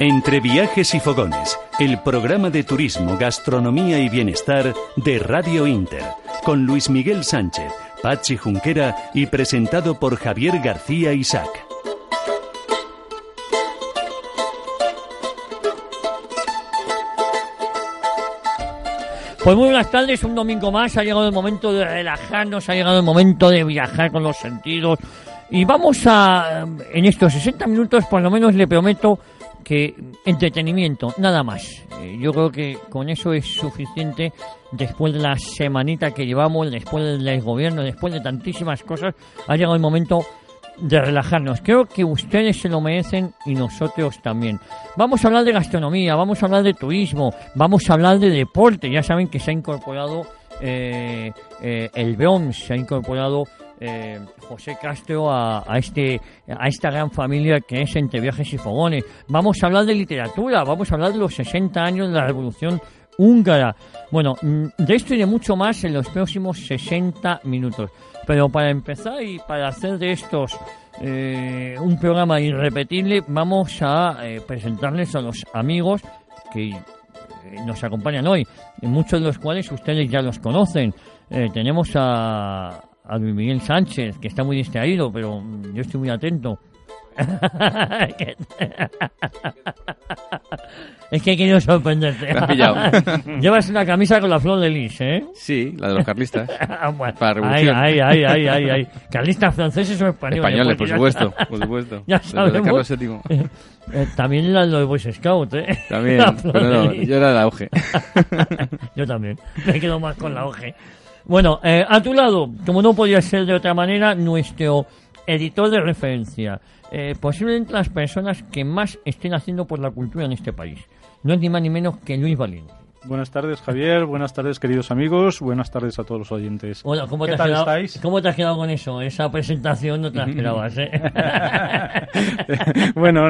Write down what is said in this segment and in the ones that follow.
Entre viajes y fogones, el programa de turismo, gastronomía y bienestar de Radio Inter, con Luis Miguel Sánchez, Pachi Junquera y presentado por Javier García Isaac. Pues muy buenas tardes, un domingo más, ha llegado el momento de relajarnos, ha llegado el momento de viajar con los sentidos y vamos a, en estos 60 minutos por lo menos le prometo que entretenimiento, nada más. Eh, yo creo que con eso es suficiente después de la semanita que llevamos, después del gobierno, después de tantísimas cosas, ha llegado el momento de relajarnos. Creo que ustedes se lo merecen y nosotros también. Vamos a hablar de gastronomía, vamos a hablar de turismo, vamos a hablar de deporte. Ya saben que se ha incorporado eh, eh, el BROM, se ha incorporado eh, José Castro a, este, a esta gran familia que es Entre Viajes y Fogones. Vamos a hablar de literatura, vamos a hablar de los 60 años de la Revolución Húngara. Bueno, mm, de esto y de mucho más en los próximos 60 minutos. Pero para empezar y para hacer de estos eh, un programa irrepetible, vamos a eh, presentarles a los amigos que nos acompañan hoy, muchos de los cuales ustedes ya los conocen. tenemos a, a Luis Miguel Sánchez, que está muy distraído, pero yo estoy muy atento. es que he querido sorprenderte. Llevas una camisa con la flor de lis, ¿eh? Sí, la de los carlistas. Ah, Para revolución. Ay, ay, ay, ay, ay, ¿Carlistas franceses o españoles? Españoles, por supuesto, por supuesto. ya sabemos. Eh, eh, también la de Boy Scout, ¿eh? También, pero no, yo era de la auge. yo también, me quedo más con la auge. Bueno, eh, a tu lado, como no podía ser de otra manera, nuestro editor de referencia. Eh, posiblemente las personas que más estén haciendo por la cultura en este país. No es ni más ni menos que Luis Valiente. Buenas tardes, Javier. Buenas tardes, queridos amigos. Buenas tardes a todos los oyentes. Bueno, ¿cómo, te, has quedado, ¿cómo te has quedado con eso? Esa presentación no te la esperabas, ¿eh? bueno,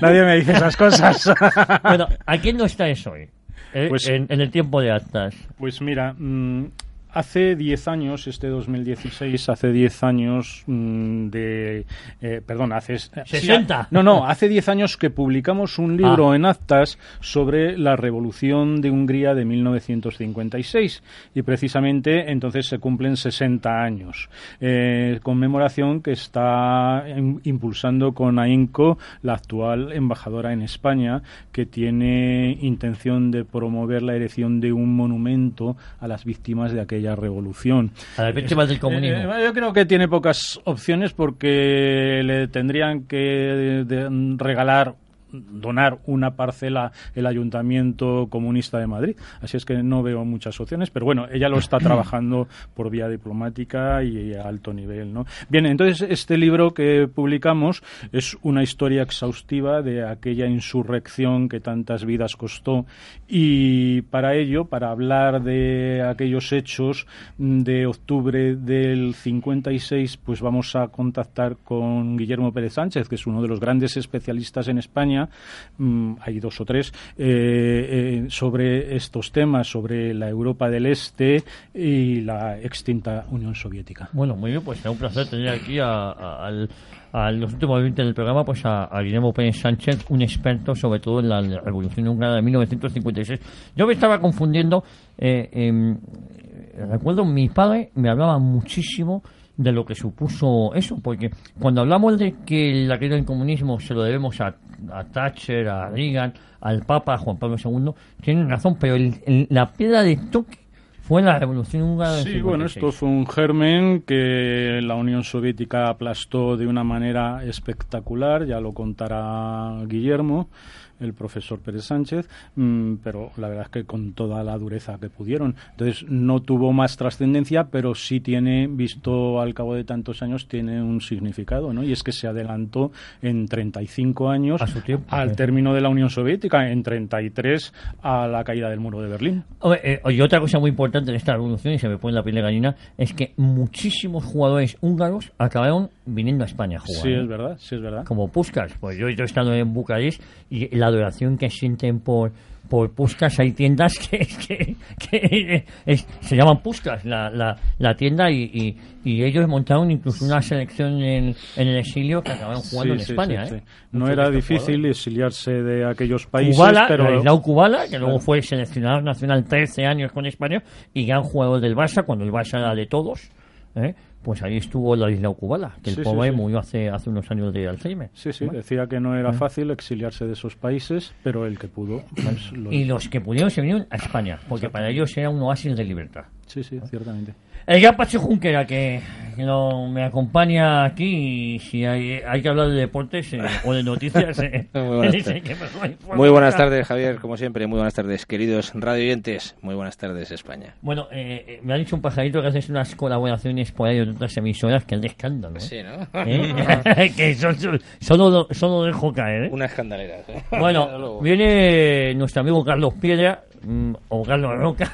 nadie me dice esas cosas. bueno, ¿a quién no estáis hoy? Eh, pues, en, el tiempo de actas. Pues mira, mm, Hace 10 años, este 2016, hace 10 años mm, de... Eh, perdón, hace... 60. no, no, hace 10 años que publicamos un libro ah. en actas sobre la revolución de Hungría de 1956 y precisamente entonces se cumplen 60 años. Eh, conmemoración que está impulsando con AINCO, la actual embajadora en España, que tiene intención de promover la erección de un monumento a las víctimas de aquella revolución. A del comunismo. Eh, yo creo que tiene pocas opciones porque le tendrían que regalar donar una parcela el Ayuntamiento Comunista de Madrid. Así es que no veo muchas opciones, pero bueno, ella lo está trabajando por vía diplomática y a alto nivel. ¿no? Bien, entonces este libro que publicamos es una historia exhaustiva de aquella insurrección que tantas vidas costó y para ello, para hablar de aquellos hechos de octubre del 56, pues vamos a contactar con Guillermo Pérez Sánchez, que es uno de los grandes especialistas en España Mm, hay dos o tres, eh, eh, sobre estos temas, sobre la Europa del Este y la extinta Unión Soviética. Bueno, muy bien, pues es un placer tener aquí a, los últimos 20 del programa, pues a, Guillermo Pérez Sánchez, un experto sobre todo en la Revolución Húngara de 1956. Yo me estaba confundiendo, eh, recuerdo mi padre me hablaba muchísimo de lo que supuso eso, porque cuando hablamos de que la caída del comunismo se lo debemos a, Thatcher, a Reagan, al Papa, a Juan Pablo II, tienen razón, pero la piedra de toque fue la revolución húngara. Sí, bueno, esto fue un germen que la Unión Soviética aplastó de una manera espectacular, ya lo contará Guillermo el profesor Pérez Sánchez, mm, pero la verdad es que con toda la dureza que pudieron. Entonces no tuvo más trascendencia, pero sí tiene, visto al cabo de tantos años, tiene un significado, ¿no? Y es que se adelantó en 35 años al término de la Unión Soviética, en 33 a la caída del muro de Berlín. Eh, y otra cosa muy importante en esta revolución, y se me pone la piel de gallina, es que muchísimos jugadores húngaros acabaron viniendo a España a jugar. Sí, es verdad, sí es verdad. Como Puskas, pues yo, he estado en Bucarest y la adoración que sienten por por Puskas hay tiendas que, que, que es- se llaman Puskas, la, la, la tienda, y, y, y ellos montaron incluso una selección en, en el exilio que acabaron jugando Sí, en sí, España. sí, ¿eh? No era difícil exiliarse de aquellos países, Kubala, pero Kubala, que luego fue seleccionador nacional 13 años con España y gran jugador del Barça, cuando el Barça era de todos, ¿eh? Pues ahí estuvo Ladislao Kubala, que el Sí, sí, pobre sí. murió hace, hace unos años de Alzheimer. Sí, sí, decía que no era fácil exiliarse de esos países, pero el que pudo, pues, lo Y hizo. los que pudieron se vinieron a España, porque para ellos era un oasis de libertad. Sí, sí, ciertamente. El gran Pachi Junquera, que no, me acompaña aquí, y si hay, hay que hablar de deportes eh, o de noticias... eh, Muy buenas. Muy buenas tardes, Javier, como siempre. Muy buenas tardes, queridos radioyentes. Muy buenas tardes, España. Bueno, eh, eh, me ha dicho un pajarito que haces unas colaboraciones por ahí de otras emisoras que es de escándalo. Sí, ¿no? Que son- son- solo, solo dejo caer. ¿eh? Una escandalera. ¿eh? Bueno, viene nuestro amigo Carlos Piedra, mm, o Carlos Roca.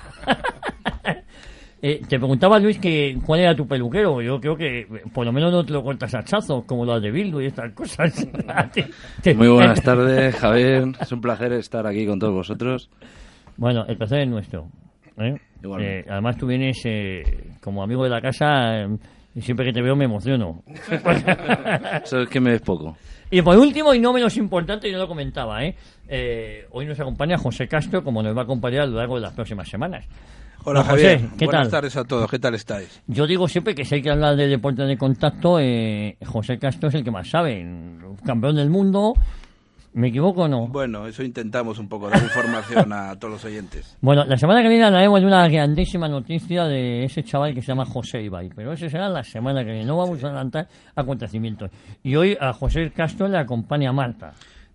Eh, te preguntaba Luis que cuál era tu peluquero. Yo creo que eh, por lo menos no te lo cortas a hachazos como los de Bildu y estas cosas. Muy buenas tardes, Javier. Es un placer estar aquí con todos vosotros. Bueno, el placer es nuestro. ¿eh? Eh, además, tú vienes eh, como amigo de la casa eh, y siempre que te veo me emociono. Eso es que me es poco. y por último, y no menos importante, yo lo comentaba, ¿eh? Eh, hoy nos acompaña José Castro, como nos va a acompañar a lo largo de las próximas semanas. Hola José, Javier, ¿qué buenas tal? tardes a todos, ¿qué tal estáis? Yo digo siempre que si hay que hablar de deporte de contacto, eh, José Castro es el que más sabe. Campeón del mundo. ¿Me equivoco o no? Bueno, eso intentamos un poco, dar información a todos los oyentes. Bueno, la semana que viene hablaremos de una grandísima noticia de ese chaval que se llama José Ibai, pero eso será la semana que viene, no vamos a adelantar acontecimientos. Y hoy a José Castro le acompaña Marta.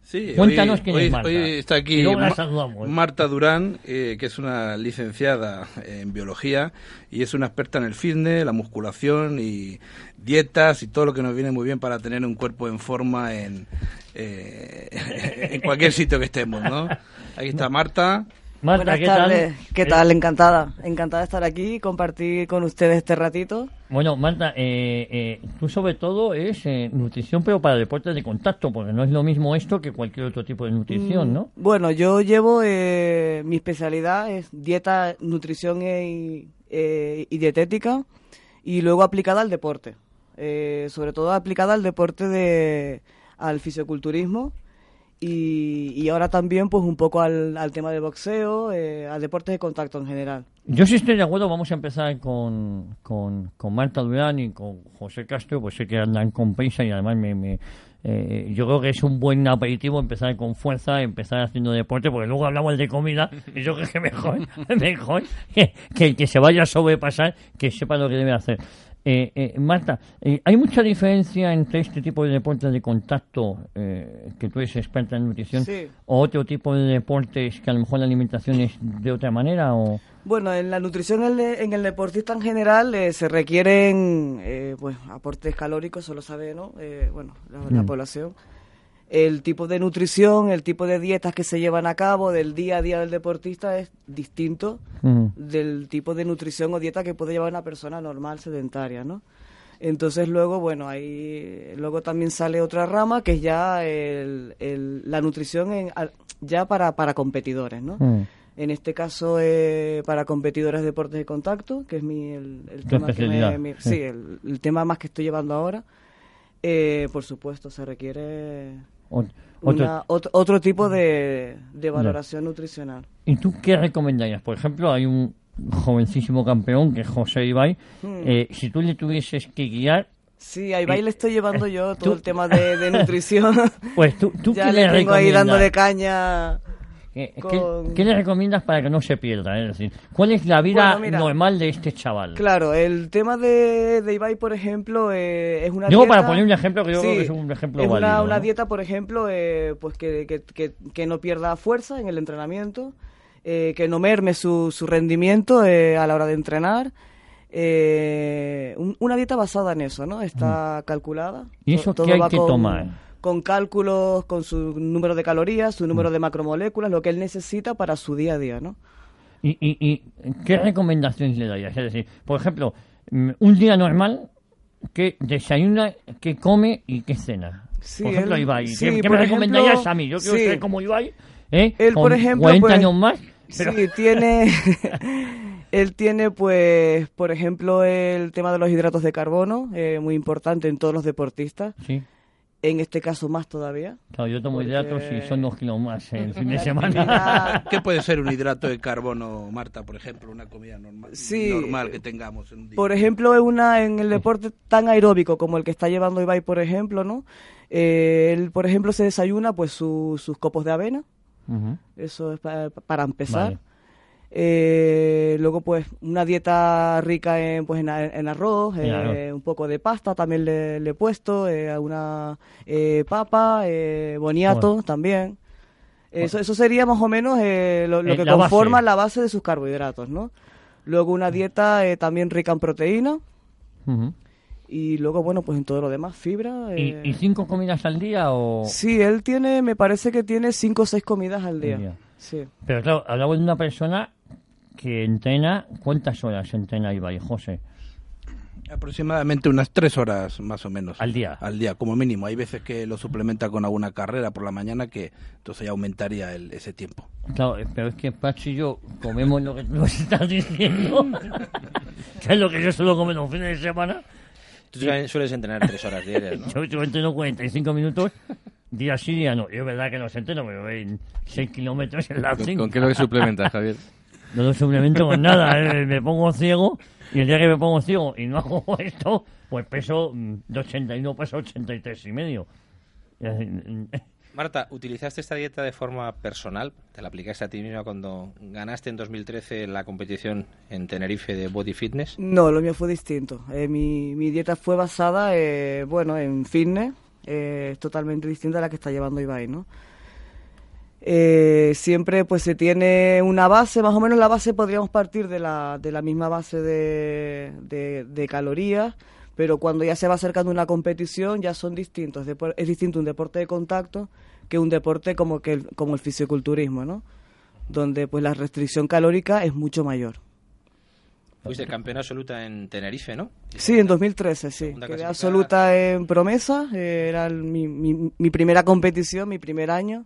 Sí, Cuéntanos hoy, quién hoy- es Marta. hoy está aquí Ma- saludamos. Marta Durán, eh, que es una licenciada en biología y es una experta en el fitness, la musculación y dietas y todo lo que nos viene muy bien para tener un cuerpo en forma en, eh, en cualquier sitio que estemos, ¿no? Aquí está Marta. Marta, Buenas ¿qué tardes, tal? ¿qué Eh, tal? Encantada, encantada de estar aquí y compartir con ustedes este ratito. Bueno, Marta, eh, eh, tú sobre todo es eh, nutrición, pero para deportes de contacto, porque no es lo mismo esto que cualquier otro tipo de nutrición, ¿no? Bueno, yo llevo, eh, mi especialidad es dieta, nutrición y, eh, y dietética y luego aplicada al deporte, Eh, sobre todo aplicada al deporte de, al fisioculturismo y, y ahora también pues un poco al, al tema del boxeo, eh, al deporte de contacto en general. Yo si estoy de acuerdo, vamos a empezar con, con, con Marta Durán y con José Castro, pues sé que andan con prisa y además me, me, eh, yo creo que es un buen aperitivo empezar con fuerza, empezar haciendo deporte, porque luego hablamos de comida y yo creo que mejor, mejor que, que el que se vaya a sobrepasar, que sepa lo que debe hacer. Eh, eh, Marta, eh, ¿hay mucha diferencia entre este tipo de deportes de contacto, eh, que tú eres experta en nutrición, Sí. o otro tipo de deportes que a lo mejor la alimentación es de otra manera? o Bueno, en la nutrición en el, en el deportista en general eh, se requieren eh, pues aportes calóricos, eso lo sabe, ¿no? Eh, bueno, la, la Mm. población. El tipo de nutrición, el tipo de dietas que se llevan a cabo del día a día del deportista es distinto Mm. del tipo de nutrición o dieta que puede llevar una persona normal sedentaria, ¿no? Entonces luego, bueno, ahí luego también sale otra rama que es ya el- el- la nutrición en, ya para, para competidores, ¿no? Mm. En este caso, eh, para competidores de deportes de contacto, que es mi, el, tema que me, sí. el tema más que estoy llevando ahora. Eh, por supuesto, se requiere Ot- una- otro- ot- otro tipo de, de valoración nutricional. ¿Y tú qué recomendarías? Por ejemplo, hay un jovencísimo campeón que es José Ibai. Hmm. Eh, si tú le tuvieses que guiar, Sí, ahí va y le estoy llevando yo todo tú- el tema de, de nutrición. pues tú, tú ya qué le le tengo ahí dándole recomiendas? caña. ¿Qué, con- qué le recomiendas para que no se pierda? Es decir, ¿cuál es la vida Bueno, mira. normal de este chaval? Claro, el tema de, de Ibai, por ejemplo, eh, es una Digo dieta... para poner un ejemplo que yo creo que es un ejemplo es una, válido, una ¿no? dieta, por ejemplo, eh, pues que, que, que, que no pierda fuerza en el entrenamiento, eh, que no merme su, su rendimiento eh, a la hora de entrenar. eh, un- una dieta basada en eso, ¿no? Está calculada. Mm. ¿Y eso To- qué hay que con- tomar? Con cálculos, con su número de calorías, su número de macromoléculas, lo que él necesita para su día a día, ¿no? ¿Y, y, y qué recomendaciones le darías? Es decir, por ejemplo, mm, un día normal, ¿qué desayuna, qué come y qué cena? Sí, por ejemplo, él- Ibai. sí, ¿Qué, me ejemplo, recomendarías a mí? Yo quiero sí. ser como Ibai ¿eh? Él, por ejemplo, 40 pues, años más. pero- Sí, tiene. él tiene, pues, por ejemplo, el tema de los hidratos de carbono, eh, muy importante en todos los deportistas. Sí, En este caso, más todavía. claro, yo tomo Porque- hidratos y son dos kilos más el fin de semana. ¿Qué puede ser un hidrato de carbono, Marta, por ejemplo, una comida normal, Sí. normal que tengamos en un día? Por ejemplo, en, una, en el deporte tan aeróbico como el que está llevando Ibai, por ejemplo, ¿no? Eh, él, por ejemplo, se desayuna pues su- sus copos de avena, Ujú. eso es pa- para empezar. Vale. Eh, luego, pues, una dieta rica en, pues, en, a- en arroz, eh, un poco de pasta también le, le he puesto, eh, alguna eh, papa, eh, boniato Bueno. también. Eso, eso sería más o menos lo, lo que la conforma base. la base de sus carbohidratos, ¿no? Luego una dieta eh, también rica en proteína y luego, bueno, pues en todo lo demás, fibra. ¿Y, y cinco comidas al día o...? Sí, él tiene, me parece que tiene cinco o seis comidas al día. Sí. Pero claro, hablamos de una persona que entrena... ¿Cuántas horas entrena Ibai, José? Aproximadamente unas tres horas más o menos. Al día. Al día, como mínimo. Hay veces que lo suplementa con alguna carrera por la mañana que entonces ya aumentaría el- ese tiempo. Claro, pero es que Pachi y yo comemos lo que tú nos estás diciendo. que es lo que yo suelo comer los fines de semana. Tú también sueles entrenar tres horas diarias, ¿no? Yo, yo entreno 45 minutos, día sí, día no. Yo es verdad que los entreno, pero en 6 kilómetros en la ¿Con, 5. con qué lo que suplementas, Javier? No lo suplemento con nada, eh, me pongo ciego y el día que me pongo ciego y no hago esto, pues peso mm, de 81, peso 83 y medio. Mm, Marta, ¿utilizaste esta dieta de forma personal? ¿Te la aplicaste a ti misma cuando ganaste en 2013 la competición en Tenerife de Body Fitness? No, lo mío fue distinto. Eh, mi, mi dieta fue basada, eh, bueno, en fitness, eh, es totalmente distinta a la que está llevando Ibai, ¿no? Eh, siempre pues se tiene una base, más o menos la base podríamos partir de la, de la misma base de, de- de calorías, pero cuando ya se va acercando una competición ya son distintos. Es distinto un deporte de contacto que un deporte como, que el, como el fisiculturismo, ¿no? Donde pues la restricción calórica es mucho mayor. Fuiste campeona absoluta en Tenerife, ¿no? Sí, en 2013, sí. Quedé absoluta en promesa, eh, era el- mi, mi, mi primera competición, mi primer año.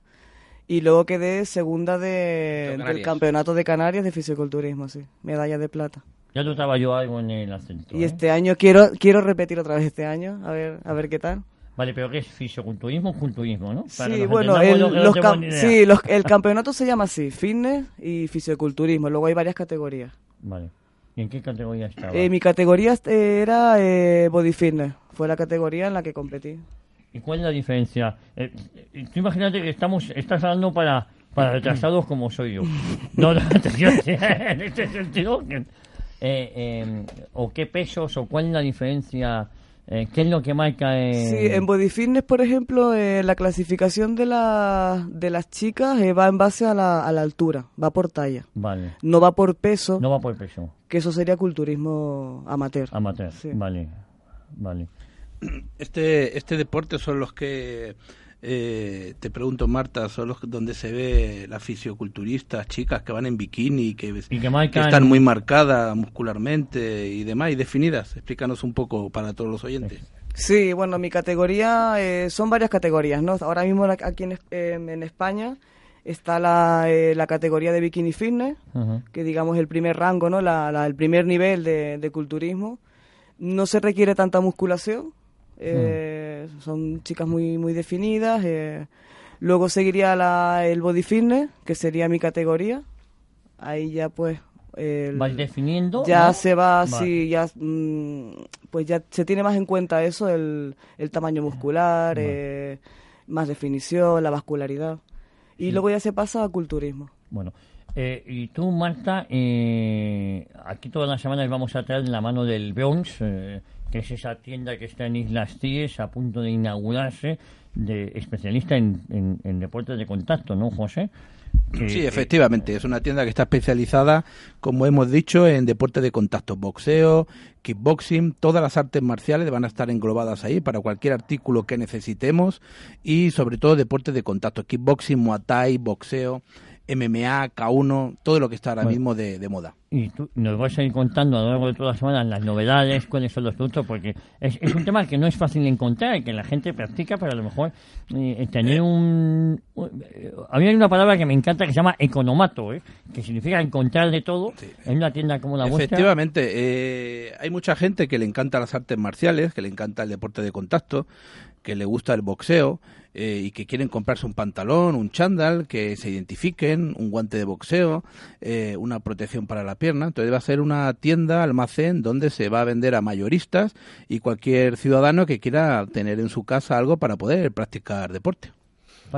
Y luego quedé segunda de, De del campeonato de Canarias de fisiculturismo, sí. Medalla de plata. ya notaba yo algo en el acento. Y ¿eh? este año quiero quiero repetir otra vez este año, a ver a ver qué tal. Vale, pero ¿qué es fisioculturismo? Culturismo, ¿no? Para Sí, bueno, el, lo no los idea. sí, los- el campeonato se llama así, fitness y fisioculturismo. Luego hay varias categorías. Vale. ¿Y en qué categoría estaba? Eh, mi categoría era eh, body fitness. Fue la categoría en la que competí. ¿Y cuál es la diferencia? Eh, eh, tú imagínate que estamos, estás hablando para, para retrasados como soy yo. No, no, en este sentido. eh, eh, ¿O qué pesos o cuál es la diferencia? Eh, ¿Qué es lo que marca? eh, Sí, en Body Fitness, por ejemplo, eh, la clasificación de, la, de las chicas eh, va en base a la, a la altura, va por talla. Vale. No va por peso, No va por peso. que eso sería culturismo amateur. Amateur. Sí. Vale. Vale. Este, este deporte son los que, eh, te pregunto Marta, son los donde se ve las fisioculturistas, chicas que van en bikini, que, Y que están muy marcadas muscularmente y demás, y definidas. Explícanos un poco para todos los oyentes. Sí, bueno, mi categoría eh, son varias categorías, ¿no? Ahora mismo aquí en, em, en España está la, eh, la categoría de bikini fitness, que digamos el primer rango, ¿no? La, la- el primer nivel de, de culturismo. No se requiere tanta musculación, eh, son chicas muy, muy definidas. eh. Luego seguiría la, el body fitness, que sería mi categoría. Ahí ya pues... el- Vais definiendo. ya ¿no? se va Vale. así, ya mm, pues ya se tiene más en cuenta eso, el, el tamaño muscular, eh, más definición, la vascularidad. Y luego ya se pasa a culturismo. Bueno, eh, y tú, Marta, eh, aquí todas las semanas vamos a traer la mano del Bronx, eh, que es esa tienda que está en Islas Tíes, a punto de inaugurarse, de especialista en, en- en deportes de contacto, ¿no, José? Que- Sí, efectivamente, es una tienda que está especializada, como hemos dicho, en deportes de contacto, boxeo, kickboxing, todas las artes marciales van a estar englobadas ahí para cualquier artículo que necesitemos y sobre todo deportes de contacto, kickboxing, muay thai, boxeo, MMA, K1, todo lo que está ahora Bueno. mismo de, de moda. Y tú nos vas a ir contando a lo largo de toda la semana las novedades, cuáles son los productos, porque es, es un tema que no es fácil de encontrar y que la gente practica, pero a lo mejor eh, tener un... a mí hay una palabra que me encanta que se llama economato, ¿eh? que significa encontrar de todo en una tienda como la vuestra. Efectivamente, eh, hay mucha gente que le encanta las artes marciales, que le encanta el deporte de contacto, que le gusta el boxeo eh, y que quieren comprarse un pantalón, un chándal, que se identifiquen, un guante de boxeo, eh, una protección para la pierna. Entonces va a ser una tienda, almacén, donde se va a vender a mayoristas y cualquier ciudadano que quiera tener en su casa algo para poder practicar deporte.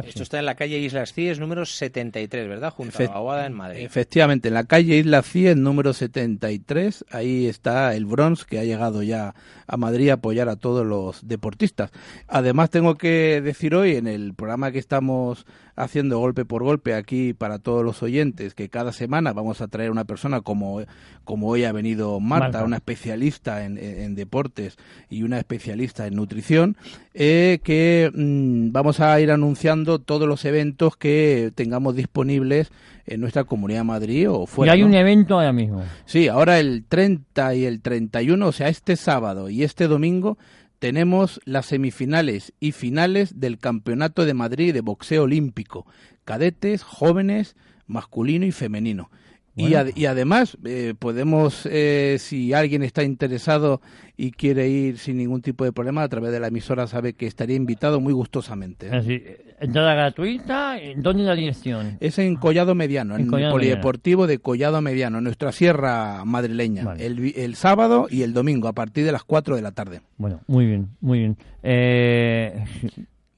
Esto está en la calle Islas Cíes, número 73, ¿verdad? Junto a Aguada, en Madrid. Efectivamente, en la calle Isla Cíes, número 73, ahí está el Bronx que ha llegado ya a Madrid a apoyar a todos los deportistas. Además, tengo que decir hoy en el programa que estamos haciendo golpe por golpe aquí para todos los oyentes que cada semana vamos a traer una persona como, como hoy ha venido Marta, Marta. una especialista en, en- en deportes y una especialista en nutrición, eh, que mm, vamos a ir anunciando todos los eventos que tengamos disponibles en nuestra comunidad de Madrid o y fuera. hay ¿no? un evento ahora mismo. Sí, ahora el 30 y el 31, o sea, este sábado y este domingo, tenemos las semifinales y finales del Campeonato de Madrid de Boxeo Olímpico. Cadetes, jóvenes, masculino y femenino. Y, ad- y además, eh, podemos, eh, si alguien está interesado y quiere ir sin ningún tipo de problema, a través de la emisora sabe que estaría invitado muy gustosamente. Es decir, entrada gratuita, ¿dónde es la dirección? Es en Collado Mediano, En en, Collado el Polideportivo de Collado Mediano, en nuestra sierra madrileña, Vale. el, el sábado y el domingo a partir de las 4 de la tarde. Bueno, muy bien, muy bien.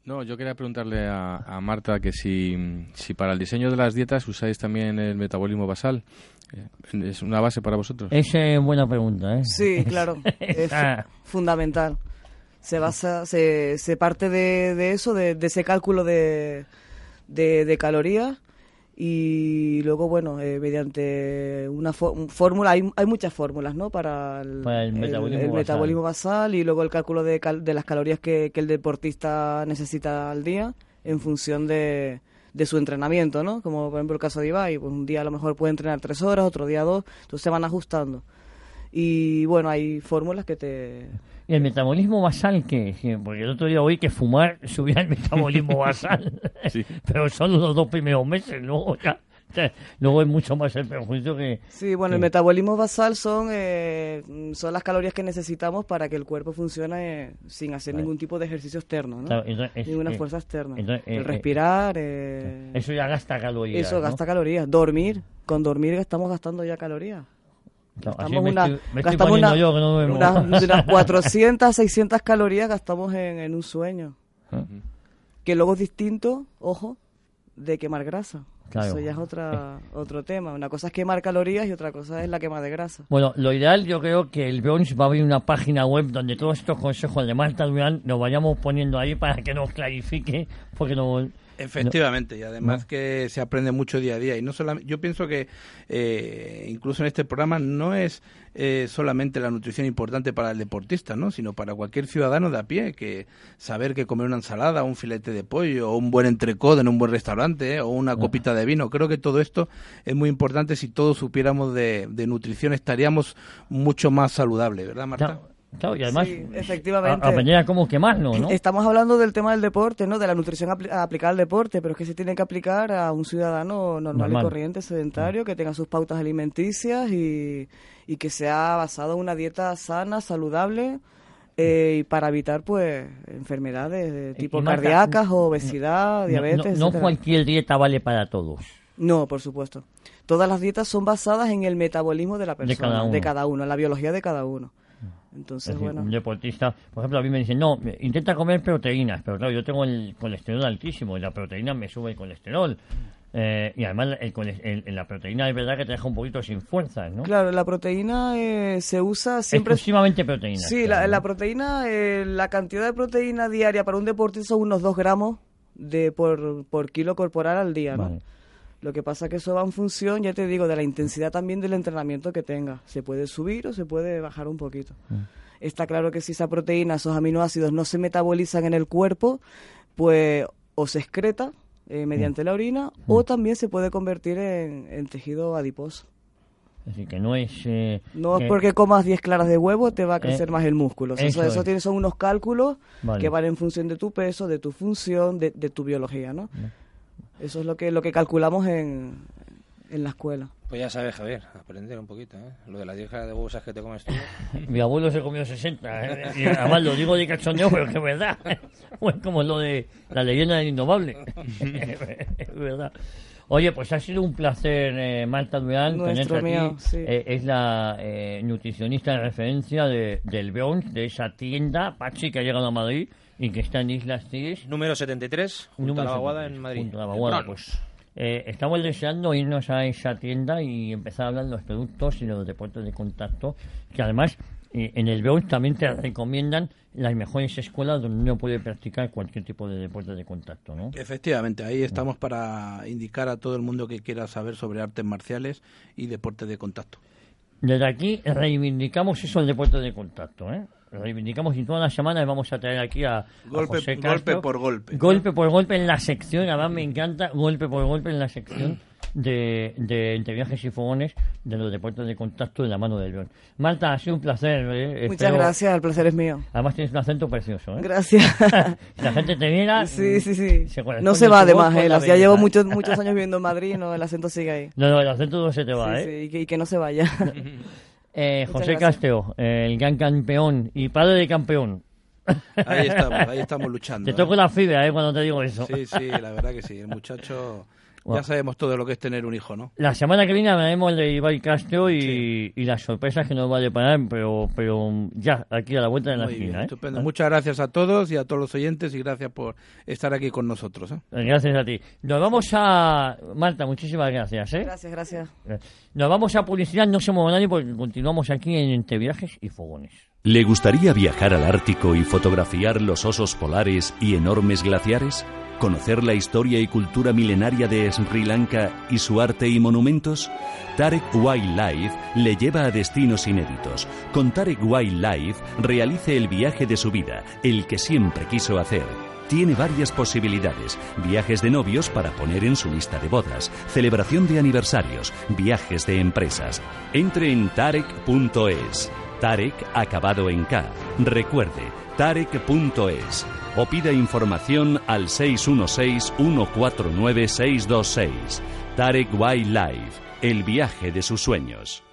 Eh, No, yo quería preguntarle a, a Marta que si, si para el diseño de las dietas usáis también el metabolismo basal. Eh, ¿Es una base para vosotros? esa es buena pregunta, ¿eh? Sí, claro, es Ah. fundamental. Se basa, se, se parte de, de eso, de, de ese cálculo de, de, de calorías y luego, bueno, eh, mediante una fó- un fórmula, hay, hay muchas fórmulas, ¿no? Para el, Para el metabolismo el basal. metabolismo basal y luego el cálculo de, cal- de las calorías que, que el deportista necesita al día en función de, de su entrenamiento, ¿no? Como por ejemplo el caso de Ibai, pues un día a lo mejor puede entrenar tres horas, otro día dos, entonces se van ajustando. Y bueno, hay fórmulas que te... ¿Y el metabolismo basal qué? Sí, Porque el otro día oí que fumar subía el metabolismo basal. Sí. Pero solo los dos primeros meses, luego ya. ya, Luego es mucho más el perjuicio que. Sí, bueno, el metabolismo basal son, eh, son las calorías que necesitamos para que el cuerpo funcione eh, sin hacer Vale. ningún tipo de ejercicio externo, ¿no? Claro, entonces, es- Ninguna eh, fuerza externa. entonces, eh, el eh, respirar, eh, Eso ya gasta calorías. eso ¿no? gasta calorías. Dormir, con dormir estamos gastando ya calorías. Gastamos me una- estoy, me estoy gastamos poniendo una- yo que no duermo. unas, unas 400, 600 calorías gastamos en, en un sueño. Ah. Que luego es distinto, ojo, de quemar grasa. Claro. Eso ya es otra, otro tema. Una cosa es quemar calorías y otra cosa es la quema de grasa. Bueno, lo ideal yo creo que el Bronx va a abrir una página web donde todos estos consejos de Marta Durán nos vayamos poniendo ahí para que nos clarifique, porque no... Efectivamente, y además que se aprende mucho día a día. Y no solamente, yo pienso que eh, incluso en este programa no es eh, solamente la nutrición importante para el deportista, ¿no? sino para cualquier ciudadano de a pie, que saber que comer una ensalada, un filete de pollo, o un buen entrecot en un buen restaurante, ¿eh? o una copita de vino. Creo que todo esto es muy importante. Si todos supiéramos de, de nutrición, estaríamos mucho más saludables, ¿verdad, Marta? Claro, y además Sí, efectivamente. a- quemarlo, ¿no? Estamos hablando del tema del deporte, ¿no? De la nutrición apli- aplicada al deporte, pero es que se tiene que aplicar a un ciudadano normal, Normal. y corriente, sedentario, que tenga sus pautas alimenticias y, y que sea basado en una dieta sana, saludable, eh, y para evitar, pues, enfermedades de tipo Y Marta, cardíacas, obesidad, No- diabetes, no, cualquier dieta vale para todos. No, por supuesto. Todas las dietas son basadas en el metabolismo de la persona, cada uno. de cada uno, en la biología de cada uno. Es Entonces, decir, bueno. un deportista, por ejemplo, a mí me dicen, no, intenta comer proteínas, pero claro, yo tengo el colesterol altísimo y la proteína me sube el colesterol. Eh, y además el el- la proteína es verdad que te deja un poquito sin fuerzas, ¿no? Claro, la proteína eh, se usa siempre... Exclusivamente proteínas. Sí, claro, la, ¿no? la proteína, eh, la cantidad de proteína diaria para un deportista son unos 2 gramos de por, por kilo corporal al día, ¿no? Vale. Lo que pasa que eso va en función, ya te digo, de la intensidad también del entrenamiento que tenga. Se puede subir o se puede bajar un poquito. Mm. Está claro que si esa proteína, esos aminoácidos no se metabolizan en el cuerpo, pues o se excreta eh, mediante Mm. la orina o también se puede convertir en, en tejido adiposo. Así que no es... eh, No es porque comas 10 claras de huevo te va a crecer Eh, más el músculo. O sea, eso eso, eso es. tiene, son unos cálculos Vale. que van en función de tu peso, de tu función, de, de tu biología, ¿no? Eso es lo que, lo que calculamos en, en la escuela. Pues ya sabes, Javier, aprender un poquito, ¿eh? Lo de las 10 caras de huevos que te comes tú. Mi abuelo se comió 60. ¿eh? Y además lo digo de cachondeo, pero que es verdad. Pues como lo de la leyenda del indomable. es verdad. Oye, pues ha sido un placer, eh, Marta Durán, tenerte aquí. mío, sí. Eh, es la eh, nutricionista de referencia de, del Bronx, de esa tienda, Pachi, que ha llegado a Madrid y que está en Islas Cíes. Número 73, junto Número a la Vaguada 73, en Madrid. junto a la Vaguada, pues. Eh, estamos deseando irnos a esa tienda y empezar a hablar de los productos y de los deportes de contacto, que además eh, en el Bronx también te recomiendan las mejores escuelas donde uno puede practicar cualquier tipo de deporte de contacto, ¿no? Efectivamente, ahí estamos para indicar a todo el mundo que quiera saber sobre artes marciales y deportes de contacto. Desde aquí reivindicamos eso el deporte de contacto, ¿eh? Reivindicamos y todas las semanas vamos a traer aquí a, a Golpe- José golpe por golpe. Golpe por golpe en la sección, además me encanta, golpe por golpe en la sección de, de entre viajes y fogones de los deportes de contacto de la mano del León. Marta, ha sido un placer. ¿eh? Muchas Espero- gracias, el placer es mío. Además tienes un acento precioso, ¿eh? Gracias. Si la gente te viera... Sí, sí, sí. Se No se va además, él. la Ya llevo ¿eh? muchos, muchos años viviendo en Madrid, no, el acento sigue ahí. No, no, el acento no se te va, Sí, ¿eh? sí, y, que, y que no se vaya. Eh, José gracias. Casteo, eh, el gran campeón y padre de campeón. Ahí estamos, ahí estamos luchando. Te ¿eh? toco la fibra, ¿eh? Cuando te digo eso. Sí, sí, la verdad que sí. El muchacho, Bueno. ya sabemos todo lo que es tener un hijo, ¿no? La semana que viene hablaremos de Ibai Castro y, y las sorpresas que nos va a deparar, pero, pero ya, aquí a la vuelta de la Muy bien, esquina. ¿eh? estupendo. Muchas gracias a todos y a todos los oyentes y gracias por estar aquí con nosotros. ¿eh? Gracias a ti. Nos vamos a... Marta, muchísimas gracias. ¿eh? Gracias, gracias. Nos vamos a publicidad, no se mueva nadie porque continuamos aquí en Entre Viajes y Fogones. ¿Le gustaría viajar al Ártico y fotografiar los osos polares y enormes glaciares? ¿Conocer la historia y cultura milenaria de Sri Lanka y su arte y monumentos? Tarek Wildlife le lleva a destinos inéditos. Con Tarek Wildlife realice el viaje de su vida, el que siempre quiso hacer. Tiene varias posibilidades. Viajes de novios para poner en su lista de bodas, celebración de aniversarios, viajes de empresas. Entre en tarek.es. Tarek acabado en K. Recuerde, tarek.es. O pida información al 616-149-626. Tarek Wildlife, el viaje de sus sueños.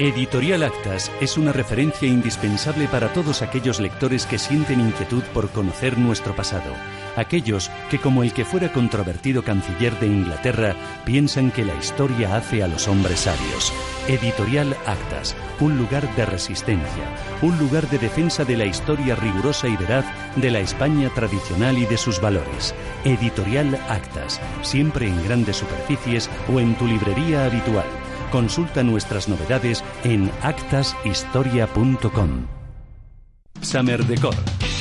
Editorial Actas es una referencia indispensable para todos aquellos lectores que sienten inquietud por conocer nuestro pasado, aquellos que como el que fuera controvertido canciller de Inglaterra piensan que la historia hace a los hombres sabios. Editorial Actas, un lugar de resistencia, un lugar de defensa de la historia rigurosa y veraz de la España tradicional y de sus valores. Editorial Actas, siempre en grandes superficies o en tu librería habitual. Consulta nuestras novedades en actashistoria.com. Summer Decor.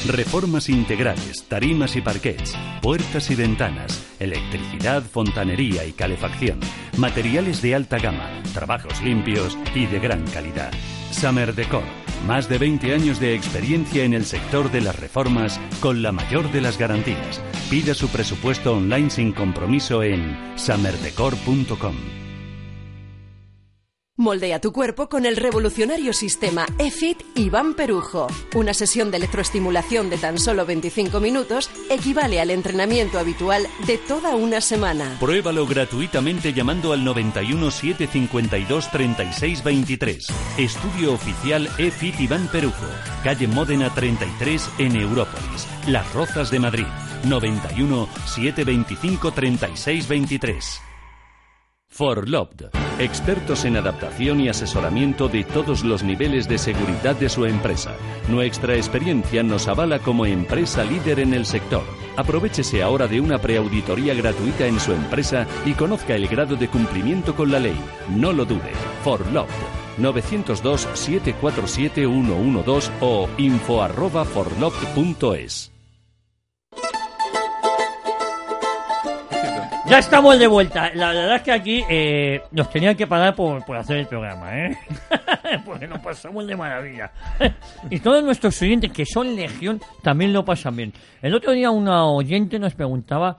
Reformas integrales, tarimas y parquets, puertas y ventanas, electricidad, fontanería y calefacción, materiales de alta gama, trabajos limpios y de gran calidad. Summer Decor. Más de 20 años de experiencia en el sector de las reformas con la mayor de las garantías. Pida su presupuesto online sin compromiso en summerdecor.com. Moldea tu cuerpo con el revolucionario sistema EFIT Iván Perujo. Una sesión de electroestimulación de tan solo 25 minutos equivale al entrenamiento habitual de toda una semana. Pruébalo gratuitamente llamando al 91 752 36 23. Estudio oficial EFIT Iván Perujo, calle Módena 33 en Európolis, Las Rozas de Madrid. 91 725 36 23. For Loved, expertos en adaptación y asesoramiento de todos los niveles de seguridad de su empresa. Nuestra experiencia nos avala como empresa líder en el sector. Aprovechese ahora de una preauditoría gratuita en su empresa y conozca el grado de cumplimiento con la ley. No lo dude. For Loved. 902-747-112 o info Ya estamos de vuelta. La verdad es que aquí eh, nos tenían que pagar por, por hacer el programa, ¿eh? Porque nos pasamos de maravilla. y todos nuestros oyentes, que son legión, también lo pasan bien. El otro día una oyente nos preguntaba,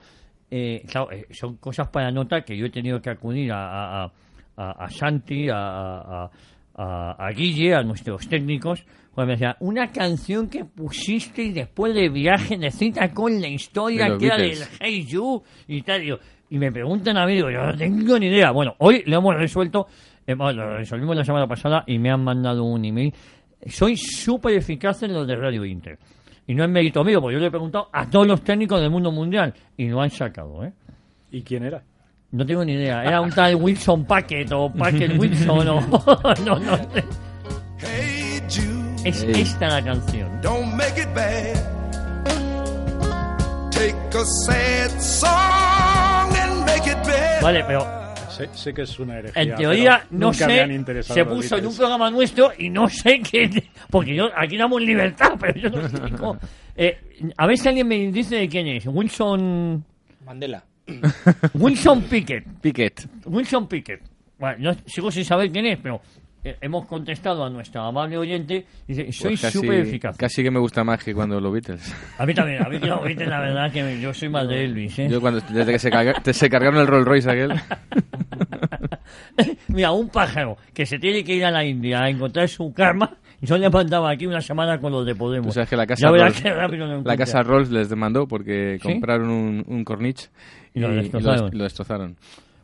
eh, claro, eh, son cosas para nota que yo he tenido que acudir a, a- a- Santi, a, a, Guille, a nuestros técnicos, pues me decía, una canción que pusiste después de viaje de cita con la historia que era del. Hey You y tal. digo, y me preguntan a mí, digo, yo no tengo ni idea. Bueno, hoy lo hemos resuelto, eh, bueno, lo resolvimos la semana pasada y me han mandado un email. Soy súper eficaz en lo de Radio Inter. Y no es mérito mío, porque yo le he preguntado a todos los técnicos del mundo mundial y lo han sacado, ¿eh? ¿Y quién era? No tengo ni idea. Era un tal Wilson Packet o Packet Wilson o... no, no sé. Hey Jude, Es Hey. esta la canción. don't make it bad. Take a sad song Vale, pero Sé, sé que es una herejía. en teoría, pero no nunca me han sé, interesado se puso en un programa nuestro y no sé qué... Porque yo, aquí damos libertad, pero yo no sé cómo... Eh, a ver si alguien me dice de quién es. Wilson... Mandela. Wilson Pickett. Piquet. Wilson Pickett. Bueno, yo sigo sin saber quién es, pero hemos contestado a nuestra amable oyente y dice, soy Pues súper eficaz. Casi que me gusta más que cuando los Beatles. A mí también, a mí no, viste, la verdad que yo soy más de Elvis, ¿eh? Yo cuando, desde que se, carga- te- se cargaron el Rolls Royce aquel. Mira, un pájaro que se tiene que ir a la India a encontrar su karma, yo le mandaba aquí una semana con los de Podemos. Tú sabes que la casa, Rolls, la casa les demandó porque ¿Sí? compraron un, un Corniche Y lo destrozaron. lo destrozaron.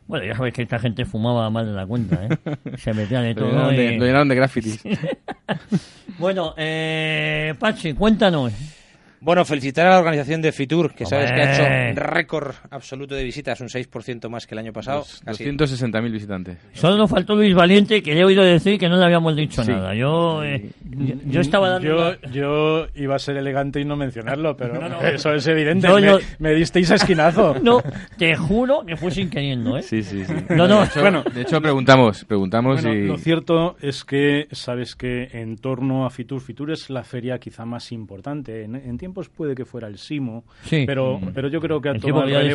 Bueno, ya sabes que esta gente fumaba más de la cuenta, ¿eh? Se metía de Lo todo. llenaron de, y- lo llenaron de grafitis. Bueno, eh, Pachi, cuéntanos. Bueno, felicitar a la organización de Fitur, que sabes que ha hecho récord absoluto de visitas, un 6% más que el año pasado. casi. 260.000 visitantes. Solo nos faltó Luis Valiente, que le he oído decir que no le habíamos dicho Sí. nada. Yo, eh, yo, yo estaba dando... Yo, yo iba a ser elegante y no mencionarlo, pero No, no. eso es evidente. Yo- me, yo- me disteis a esquinazo. No, te juro que fue sin queriendo, ¿eh? Sí, sí, sí. No, no, de hecho, bueno. de hecho preguntamos, preguntamos Bueno, y... Lo cierto es que sabes que en torno a Fitur, Fitur es la feria quizá más importante. En, en tiempos puede que fuera el Simo, Sí. pero, Mm. pero yo creo que Simo tomado el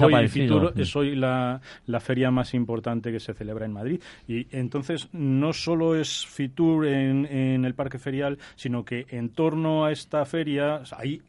Mm. es hoy la, la feria más importante que se celebra en Madrid. Y entonces no solo es Fitur en, en el parque ferial, sino que en torno a esta feria hay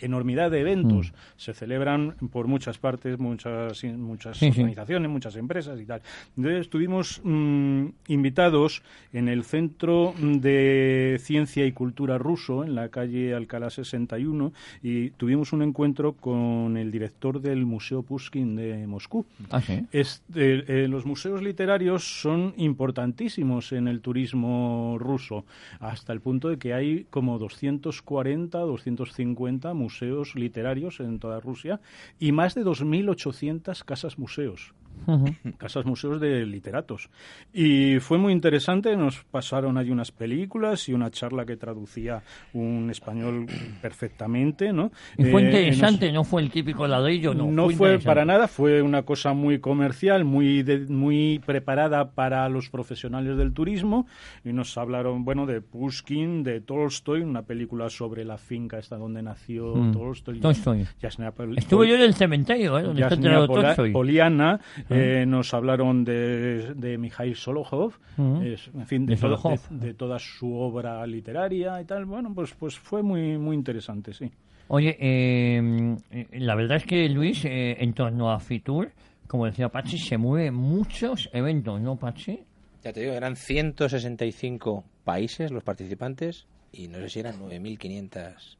enormidad de eventos. Mm. Se celebran por muchas partes, muchas, muchas Sí, sí. organizaciones, muchas empresas y tal. Entonces estuvimos mm, invitados en el Centro de Ciencia y Cultura ruso, en la calle Alcalá 61, y tuvimos un encuentro con el director del Museo Pushkin de Moscú. Ah, sí. Este, eh, los museos literarios son importantísimos en el turismo ruso, hasta el punto de que hay como 240, 250 museos literarios en toda Rusia y más de 2.800 casas museos. Casas museos de literatos. Y fue muy interesante, nos pasaron ahí unas películas y una charla que traducía un español perfectamente, ¿no? Y fue Eh, nos- interesante, no fue el típico ladrillo, no. no fue interesante. para nada, fue una cosa muy comercial, muy de- muy preparada para los profesionales del turismo y nos hablaron, bueno, de Pushkin, de Tolstoy, una película sobre la finca esta donde nació Mm. Tolstoy. Tolstoy. Yasna Pol- Estuve yo en el cementerio, ¿eh? Donde está Yasna Tolstoy. Poliana, eh, nos hablaron de, de Mikhail Solohov, Ujú. es- en fin, de, De Solohov. de- de toda su obra literaria y tal. Bueno, pues, pues fue muy, muy interesante, sí. Oye, eh, eh, la verdad es que Luis, eh, en torno a Fitur, como decía Pachi, se mueven muchos eventos, ¿no, Pachi? Ya te digo, eran 165 países los participantes y no sé si eran 9.500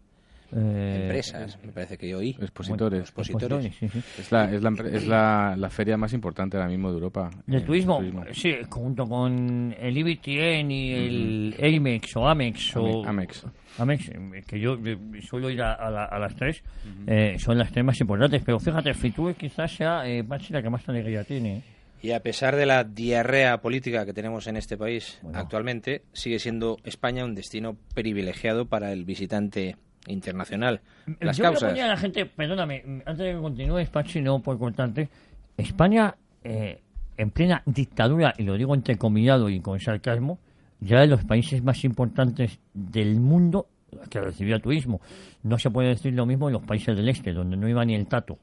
Eh, empresas, me parece que yo oí. Expositores. Expositores. sí, sí. Es, la, es, la, es la, la feria más importante ahora mismo de Europa. Del eh, turismo, sí, junto con el IBTN y el Amex o Amex o... Ame- Amex. Amex, eh, que yo suelo ir a, a la- a las tres, eh, son las tres más importantes, pero fíjate, Fitur quizás sea, eh, Pachi, la que más alegría tiene. Y a pesar de la diarrea política que tenemos en este país Bueno. actualmente, sigue siendo España un destino privilegiado para el visitante internacional. Las Yo causas. a la gente, perdóname, mm, antes de que continúes, Pachi, no por cortarte, España, eh, en plena dictadura, y lo digo entrecomillado y con sarcasmo, ya de los países más importantes del mundo que recibía turismo. No se puede decir lo mismo en los países del este, donde no iba ni el tato.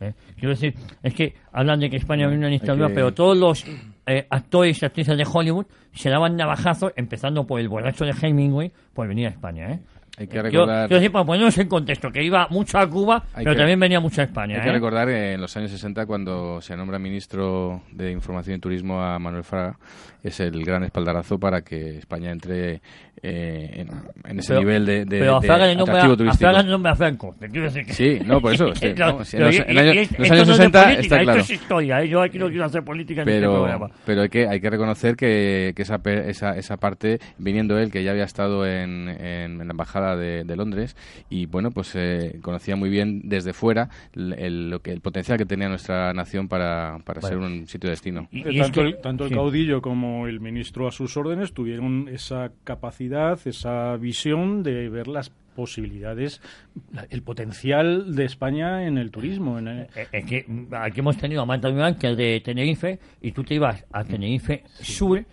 ¿eh? Quiero decir, es que hablan de que España vive una dictadura, pero todos los eh, actores y actrices de Hollywood se daban navajazos, empezando por el borracho de Hemingway, por venir a España. ¿eh? Hay que recordar... quiero decir, para ponernos en contexto, que iba mucho a Cuba, Hay pero que- también venía mucho a España. Hay que ¿eh? recordar que en los años 60, cuando se nombra ministro de Información y Turismo a Manuel Fraga, es el gran espaldarazo para que España entre eh, en, en ese Pero- nivel de, de, pero a de Fraga nombra, atractivo a turístico. Fraga nombra a Franco. te quiero decir que- Sí, no, por eso, este, Claro, no, si en los- en los años no es de 60 política, está claro. Esto es historia, ¿eh? yo aquí no quiero hacer política en este pero programa. pero hay que hay que reconocer que, que esa, esa esa parte viniendo él que ya había estado en, en- en la embajada de, de Londres y bueno pues eh, conocía muy bien desde fuera el, el- lo que el potencial que tenía nuestra nación para, para Vale. ser un sitio de destino Y- Eh, es tanto que- el, tanto el sí. caudillo como el ministro a sus órdenes tuvieron esa capacidad, esa visión de ver las posibilidades, el potencial de España en el turismo. En el- Eh, Es que mm, aquí hemos tenido a Marta Durán, que es de Tenerife, y tú te ibas a Tenerife Sur,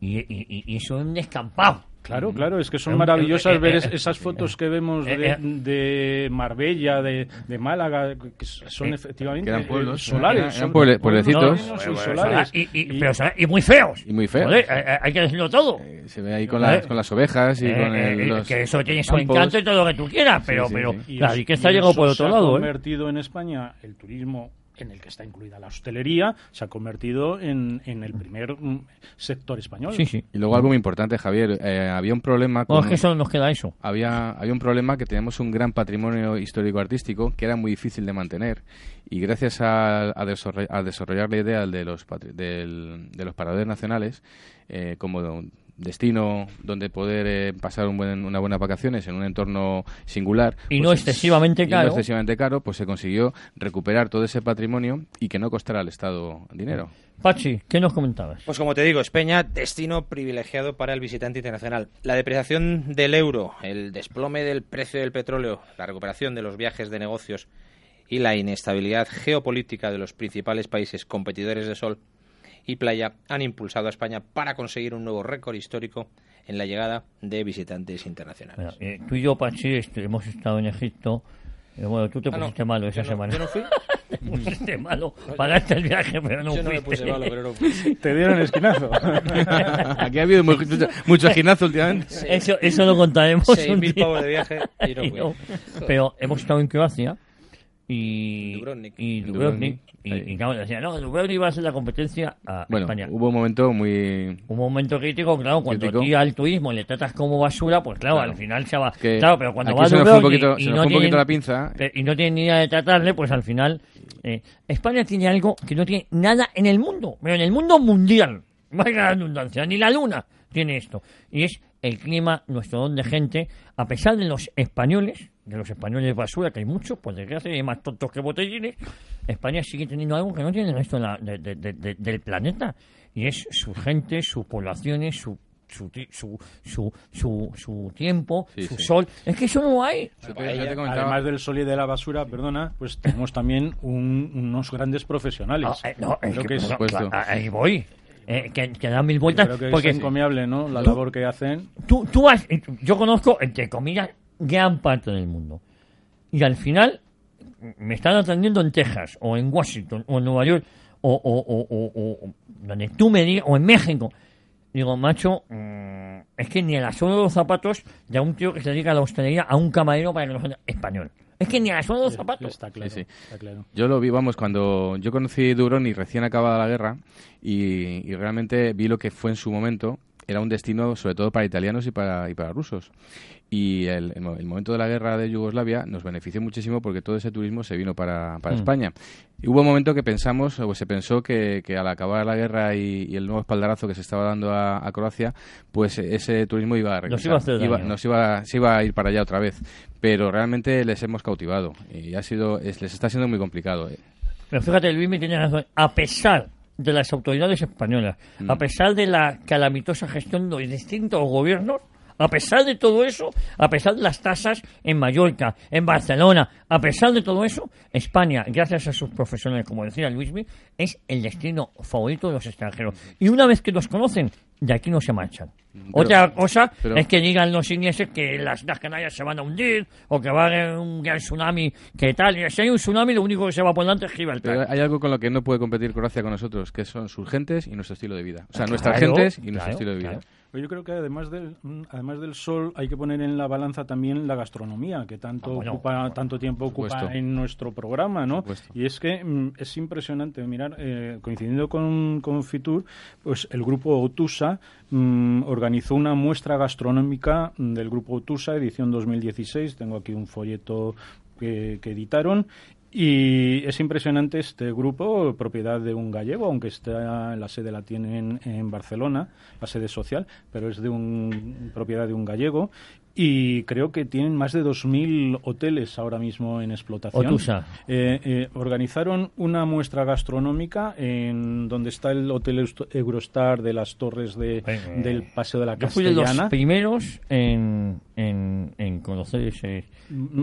y, y- y- y eso es un descampado. Claro, claro, es que son Eh, maravillosas eh, ver eh, es- esas fotos que vemos de, de Marbella, de, de Málaga, que son efectivamente que eran pueblos, solares. eran pueblos pueblecitos. y Bueno, solares. Y, y- pero, ¿sabes? y muy feos. y muy feo Joder, hay que decirlo todo. Se ve ahí con las con las ovejas y Eh, con el- los que eso tiene su campos. encanto y todo lo que tú quieras, pero, sí, pero sí. Y la riqueza y llegó por se otro ha lado. ¿eh? convertido en España el turismo en el que está incluida la hostelería se ha convertido en, en el primer mm, sector español. Sí, sí. y luego algo muy importante Javier eh, había un problema con es que solo nos queda eso. había, había un problema que teníamos un gran patrimonio histórico-artístico que era muy difícil de mantener y gracias a, a desarroll- a desarrollar la idea de los, patri- del- de los paradores nacionales eh, como destino donde poder eh, pasar un buen, unas buenas vacaciones en un entorno singular Y pues no es- excesivamente y no caro. excesivamente caro pues se consiguió recuperar todo ese patrimonio y que no costara al Estado dinero Pachi, ¿qué nos comentabas? Pues como te digo, España, destino privilegiado para el visitante internacional. La depreciación del euro, el desplome del precio del petróleo, la recuperación de los viajes de negocios y la inestabilidad geopolítica de los principales países competidores de sol y playa han impulsado a España para conseguir un nuevo récord histórico en la llegada de visitantes internacionales. Bueno, eh, tú y yo, Pachi, este, hemos estado en Egipto. Eh, bueno, tú te Ah, no, pusiste malo esa yo no- semana. yo no fui. te pusiste malo. Pagaste el viaje, pero no Yo no me fuiste. puse malo, pero no fui. Te dieron esquinazo. aquí ha habido mucho, mucho gimnasio últimamente Eso, eso lo contaremos Seis un mil día. pavos de viaje y no fui. no. Pero hemos estado en Croacia y Dubrovnik. y Dubrovnik, y, claro, decía, no, Dubrovnik va a ser la competencia a bueno España. hubo un momento muy Un momento crítico, claro, cuando Crítico. al turismo le tratas como basura, pues claro, Claro. al final se va. que claro, pero cuando va a se nos fue un Dubrovnik poquito, y se nos no fue un poquito tienen- la pinza Pe- y no tiene ni idea de tratarle, pues al final eh, España tiene algo que no tiene nada en el mundo, pero en el mundo mundial, la redundancia, ni la luna tiene esto. Y es el clima, nuestro don de gente, a pesar de los españoles, de los españoles basura, que hay muchos, por desgracia, hay más tontos que botellines, España sigue teniendo algo que no tiene el resto de la- de- de- de- de- del planeta, y es su gente, sus poblaciones, su su, su, su, su, su tiempo, Sí, su sí. sol. Es que eso no hay. Además del sol y de la basura, perdona, pues tenemos también un- unos grandes profesionales. Ah, eh, no, es Creo que- que es- no, supuesto. a- ahí voy. Eh, que, que dan mil vueltas. creo que porque es encomiable, ¿no? La Tú- labor que hacen. tú, tú has- yo conozco, entre comillas, gran parte del mundo. Y al final me están atendiendo en Texas, o en Washington, o en Nueva York, o, o, o, o- o donde tú me digas, o en México. Digo, macho, mm, es que ni a la sola de los zapatos de a un tío que se dedica a la hostelería a un camarero para que nos español. Es que ni a la sola de los zapatos. Está claro, Sí, sí. está claro. Yo lo vi, vamos, cuando yo conocí Dubrovnik recién acabada la guerra y, y realmente vi lo que fue en su momento. Era un destino sobre todo para italianos y para, y para rusos. Y el, el mo- el momento de la guerra de Yugoslavia nos benefició muchísimo porque todo ese turismo se vino para, para Mm. España. Y hubo un momento que pensamos, o se pensó que, que al acabar la guerra y, y el nuevo espaldarazo que se estaba dando a, a Croacia, pues ese turismo iba a regresar. iba a hacer nos iba, se iba a ir para allá otra vez. Pero realmente les hemos cautivado y ha sido, es- les está siendo muy complicado. eh. Pero fíjate, Luis me tiene razón. A pesar de las autoridades españolas, Mm. a pesar de la calamitosa gestión de los distintos gobiernos, a pesar de todo eso, a pesar de las tasas en Mallorca, en Barcelona, a pesar de todo eso, España, gracias a sus profesionales, como decía Luismi, es el destino favorito de los extranjeros. Y una vez que los conocen, de aquí no se marchan. Otra cosa pero- es que digan los ingleses que las Islas Canarias se van a hundir o que va a haber un gran tsunami, que tal. Y si hay un tsunami, lo único que se va por delante es Gibraltar. Pero hay algo con lo que no puede competir Croacia con nosotros, que son sus gentes y nuestro estilo de vida. O sea, Ah, nuestras gentes y nuestro claro, estilo de vida. claro. Yo creo que además del, además del sol hay que poner en la balanza también la gastronomía, que tanto Ah, bueno, ocupa, tanto tiempo ocupa en nuestro programa, ¿no? Y es que mm, es impresionante mirar, eh, coincidiendo con, con Fitur, pues el grupo Otusa mm, organizó una muestra gastronómica del grupo Otusa, edición 2016. Tengo aquí un folleto que, que editaron. Y es impresionante este grupo, propiedad de un gallego, aunque está la sede la tienen en Barcelona, la sede social, pero es de un propiedad de un gallego. Y creo que tienen más de 2.000 hoteles ahora mismo en explotación. Otusa. Eh, eh, organizaron una muestra gastronómica en donde está el Hotel Eurostar de las Torres de, Eh, del Paseo de la Yo fui de los Castellana. primeros en, en, en conocer ese...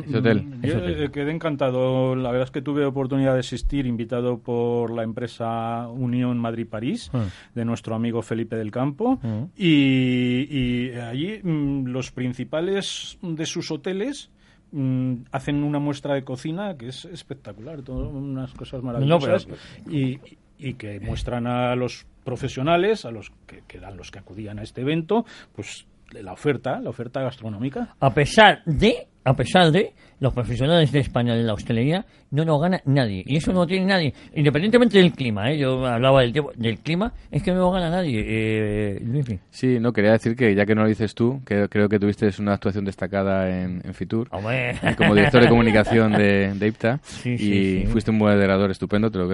Ese hotel. Mm, Yo Ese hotel. eh, quedé encantado. La verdad es que tuve oportunidad de asistir, invitado por la empresa Unión Madrid-París, Ah. de nuestro amigo Felipe del Campo. Ah. Y, y allí mm, los principales de sus hoteles mm, hacen una muestra de cocina que es espectacular, todo, unas cosas maravillosas. y, y que muestran a los profesionales, a los que, que eran los que acudían a este evento, pues la oferta, la oferta gastronómica. A pesar de, a pesar de, los profesionales de España de la hostelería no nos gana nadie. Y eso no tiene nadie. Independientemente del clima, ¿eh? yo hablaba del, tiempo- del clima, es que no nos gana nadie. Eh. Sí, no, quería decir que ya que no lo dices tú, que creo que tuviste una actuación destacada en, en Fitur, Hombre. como director de comunicación de, de IPTA, Sí, y sí, sí. fuiste un moderador estupendo, te lo,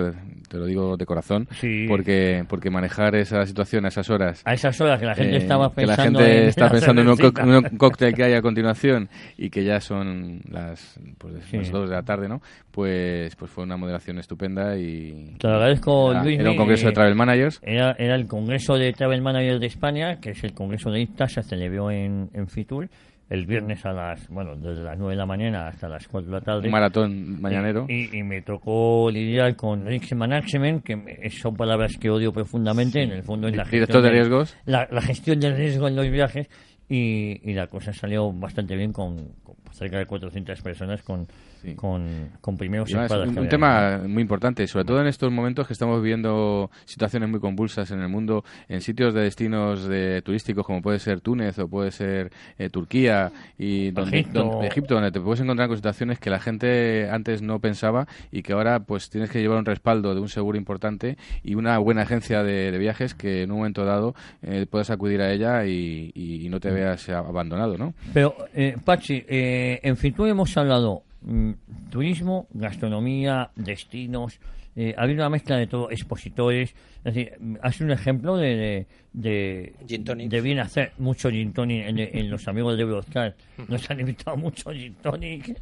te lo digo de corazón, Sí. porque, porque manejar esa situación a esas horas A esas horas que la gente eh, estaba que la pensando gente en está pensando en un, co- un cóctel que hay a continuación y que ya son las, pues, Sí. las dos de la tarde, ¿no? Pues, pues fue una moderación estupenda y Te lo agradezco, era, Luismi. era un congreso de Eh, travel managers. Era, era el Congreso de Travel Manager de España, que es el Congreso de ICTA, se celebró en, en Fitur el viernes a las, bueno, desde las 9 de la mañana hasta las 4 de la tarde. Un maratón mañanero. Y, y me tocó lidiar con Risk Management, que me- son palabras que odio profundamente, en el fondo es la Director gestión de riesgos. La, la gestión del riesgo en los viajes y, y la cosa salió bastante bien con, con cerca de 400 personas con, Sí. con, con primeros Y además, un, tema muy importante, sobre todo en estos momentos que estamos viviendo situaciones muy convulsas en el mundo, en sitios de destinos de turísticos como puede ser Túnez o puede ser eh, Turquía y donde, Egipto. donde- Egipto, donde te puedes encontrar con situaciones que la gente antes no pensaba y que ahora pues tienes que llevar un respaldo de un seguro importante y una buena agencia de, de viajes que en un momento dado eh, puedas acudir a ella y, y- y no te veas abandonado, ¿no? Pero, eh, Pachi, eh, en Fitur hemos hablado mm, turismo, gastronomía, destinos, eh, ha habido una mezcla de todo, expositores. Es decir, mm, has un ejemplo de, de, de, Gin tonics. de bien hacer mucho gin tonic en, en los amigos de Eurostar. Nos han invitado mucho gin tonic.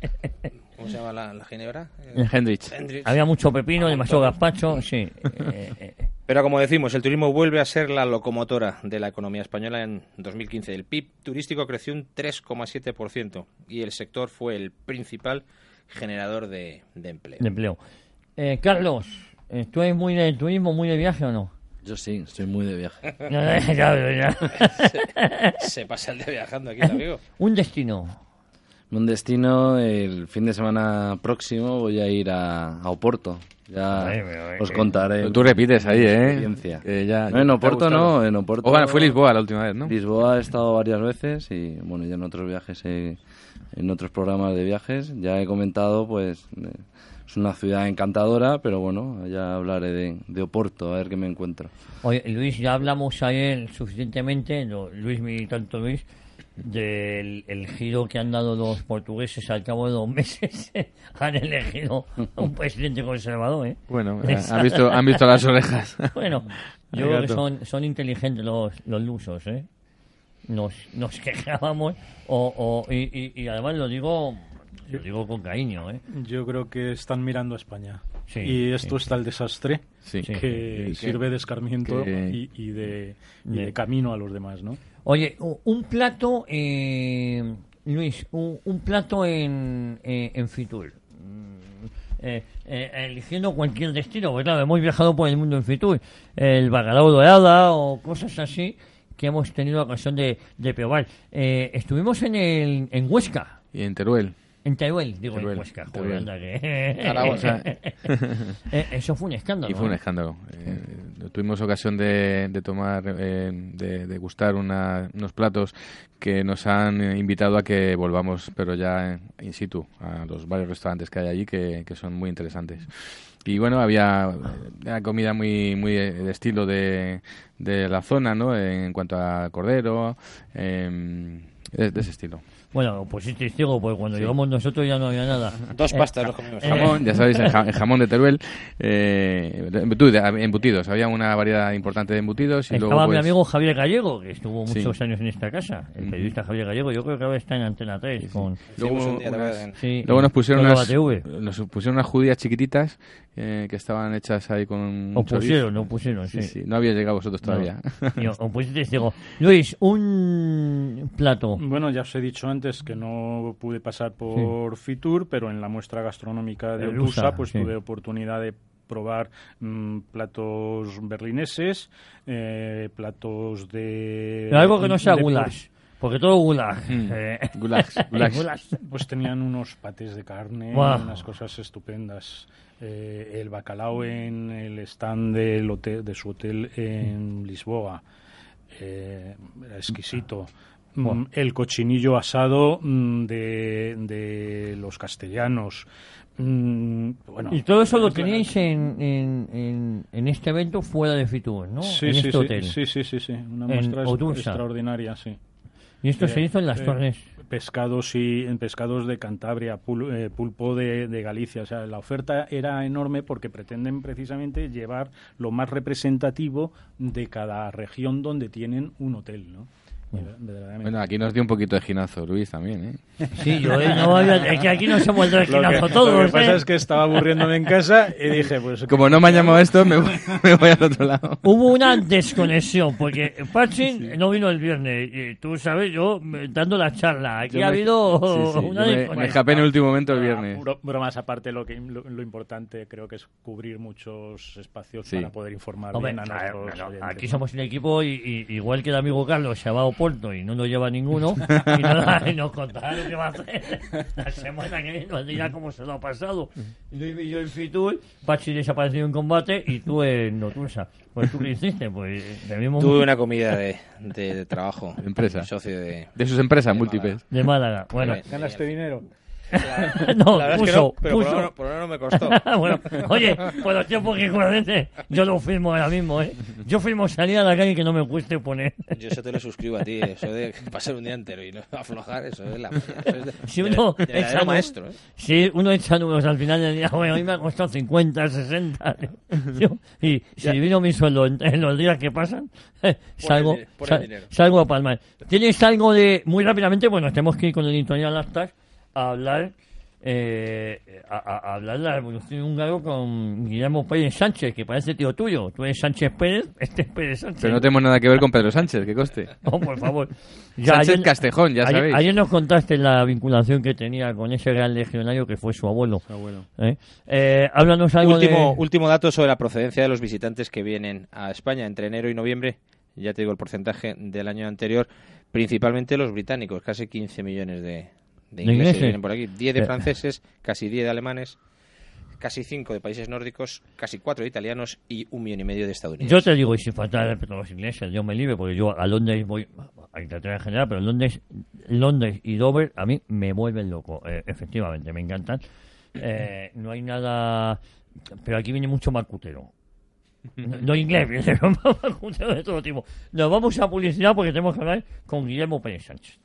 ¿Cómo se llama la, la ginebra? Eh, Hendrich. Hendrix. Había mucho pepino, demasiado gazpacho, sí. eh, eh, Pero como decimos, el turismo vuelve a ser la locomotora de la economía española en 2015. El PIB turístico creció un 3,7% y el sector fue el principal generador de, de empleo. de empleo. Eh, Carlos, ¿tú eres muy de turismo, muy de viaje o no? Yo sí, estoy muy de viaje. No, no, ya, ya. Se pasa el día viajando aquí, amigo. Un destino. Un destino, el fin de semana próximo voy a ir a, a Oporto. Ya Ay, os contaré. Tú repites ahí, mi ¿eh? Que ya- no, en Oporto no, en Oporto. O bueno, fue Lisboa la última vez, ¿no? Lisboa he estado varias veces y bueno, ya en otros viajes, he- en otros programas de viajes, ya he comentado, pues es una ciudad encantadora, pero bueno, ya hablaré de, de Oporto, a ver qué me encuentro. Oye, Luis, ya hablamos ayer suficientemente, no, Luis y tanto Luis, del el giro que han dado los portugueses al cabo de dos meses. han elegido a un presidente conservador, ¿eh? Bueno, eh, han visto, han visto las orejas. Bueno, yo creo que son, son inteligentes los, los lusos, ¿eh? Nos, nos quejábamos, o, o, y, y, y además lo digo, lo digo con cariño, ¿eh? Yo creo que están mirando a España. Sí, y esto sí, está el desastre Sí. Que Sí. sirve de escarmiento Que- y, y de, y De- de camino a los demás, ¿no? Oye, un plato, eh, Luis, un, un plato en, eh, en Fitur. Mm, eh, eh, eligiendo cualquier destino, porque claro, hemos viajado por el mundo en Fitur. El bacalao dorada o cosas así que hemos tenido ocasión de, de probar. Eh, estuvimos en, el, en Huesca. Y en Teruel. En Teruel, digo Teruel, anda que... Zaragoza. Eh, eso fue un escándalo. Y fue un ¿eh? escándalo. Eh, tuvimos ocasión de, de tomar, eh, de, de gustar una- unos platos que nos han eh, invitado a que volvamos, pero ya in situ, a los varios restaurantes que hay allí que, que son muy interesantes. Y bueno, había una comida muy muy de estilo de, de la zona, ¿no? En cuanto a cordero, em, de, de ese estilo. Bueno, pues sí, testigo, porque cuando Sí. llegamos nosotros ya no había nada. Dos Eh, pastas nos comimos. eh, Jamón, ya sabéis, el, ja- el jamón de Teruel, eh, embutidos. Había una variedad importante de embutidos y Estaba luego mi pues, amigo Javier Gallego, que estuvo Sí. muchos años en esta casa. El periodista Javier Gallego, yo creo que ahora está en Antena 3. Con, Luego, luego nos pusieron unas, TV. nos pusieron unas judías chiquititas eh, que estaban hechas ahí con O pusieron, no pusieron, sí. Sí, sí, no había llegado vosotros todavía. No. Y o- o pusiste testigo. Luis, un plato. Bueno, ya os he dicho antes que no pude pasar por Fitur, pero en la muestra gastronómica de El Otusa USA, pues sí. tuve oportunidad de probar mm, platos berlineses, eh, platos de... Pero algo que no sea goulash. Porque todo goulash. Mm. eh, Gulags, gulags. Pues tenían unos patés de carne, unas cosas estupendas. Eh, el bacalao en el stand del hotel, de su hotel en Lisboa. Eh, era exquisito. Mm. El cochinillo asado mm, de, de los castellanos. Mm, bueno, Y todo eso lo teníais en, en, en, en este evento fuera de Fitur, ¿no? Sí, en sí, este sí, hotel. sí, sí, sí, sí, Una muestra extraordinaria, sí. Y esto se Eh, hizo en las eh, torres. pescados y en pescados de Cantabria, pul- eh, pulpo de, de Galicia. O sea, la oferta era enorme porque pretenden precisamente llevar lo más representativo de cada región donde tienen un hotel, ¿no? Bueno, aquí nos dio un poquito de ginazo Luis también, ¿eh? Sí, yo eh, no había- es que aquí nos hemos dado el lo que, esquinazo lo todos. que pasa ¿eh? es que estaba aburriéndome en casa y dije, pues... Como no me han llamado esto, me voy, me voy al otro lado. Hubo una desconexión, porque Patching no vino el viernes. Y tú sabes, yo me- dando la charla. Aquí Yo ha me- habido sí, sí, una yo me- me, desconexión. escapé en el último momento el viernes. bro- bromas aparte, lo, que, lo, lo importante creo que es cubrir muchos espacios Sí. para poder informar Hombre, bien a nuestros claro, aquí somos un equipo y, y- igual que el amigo Carlos se va a Y no nos lleva ninguno y, no- y nos contará lo que va a hacer la semana que viene nos dirá cómo se lo ha pasado Luis y yo en Fitur Pachi desapareció en combate y tú en Notursa pues tú qué hiciste pues debimos Tuve una comida de, de, de trabajo. De empresa. Socio de... De sus empresas de múltiples. de Málaga bueno. ¿Ganaste dinero? no La verdad es que puso no, pero por puso. ahora, por ahora no me costó. bueno, oye, por los tiempos que corren, yo lo firmo ahora mismo, ¿eh? Yo firmo salir a la calle que no me cueste poner. Yo eso te lo suscribo a ti, eso de pasar un día entero y no aflojar, eso es la eso es de, Si de- uno de verdadero echa nu- maestro, ¿eh? Si uno echa números al final del día, bueno, hoy me ha costado 50, 60. Yo- y si divino mi sueldo en, en los días que pasan, eh, salgo, el sal- salgo a palmar. ¿Tienes algo de, muy rápidamente, bueno, tenemos que ir con el editorial Actas a hablar, eh, a, a- hablar de la revolución húngaro con Guillermo Pérez Sánchez, que parece tío tuyo. Tú eres Sánchez Pérez, este es Pérez Sánchez. Pero no tenemos nada que ver con Pedro Sánchez, que coste. No, por favor. Sánchez Castejón, ya ayer, sabéis. Ayer nos contaste la vinculación que tenía con ese gran legionario que fue su abuelo. abuelo. ¿Eh? Eh, háblanos algo Último, de... último dato sobre la procedencia de los visitantes que vienen a España entre enero y noviembre. Ya te digo el porcentaje del año anterior. Principalmente los británicos, casi 15 millones de, de ingleses ingleses? vienen por aquí. 10 de Eh. franceses, casi 10 de alemanes, casi 5 de países nórdicos, casi 4 de italianos y un millón y medio de estadounidenses. Yo te digo, y sin faltar a los ingleses, yo me libre, porque yo a Londres voy, a Inglaterra en general, pero Londres, Londres y Dover a mí me vuelven loco, eh, efectivamente, me encantan. Eh, no hay nada, pero aquí viene mucho macutero. No, no inglés, viene macutero de todo tipo. Nos vamos a publicidad porque tenemos que hablar con Guillermo Pérez Sánchez.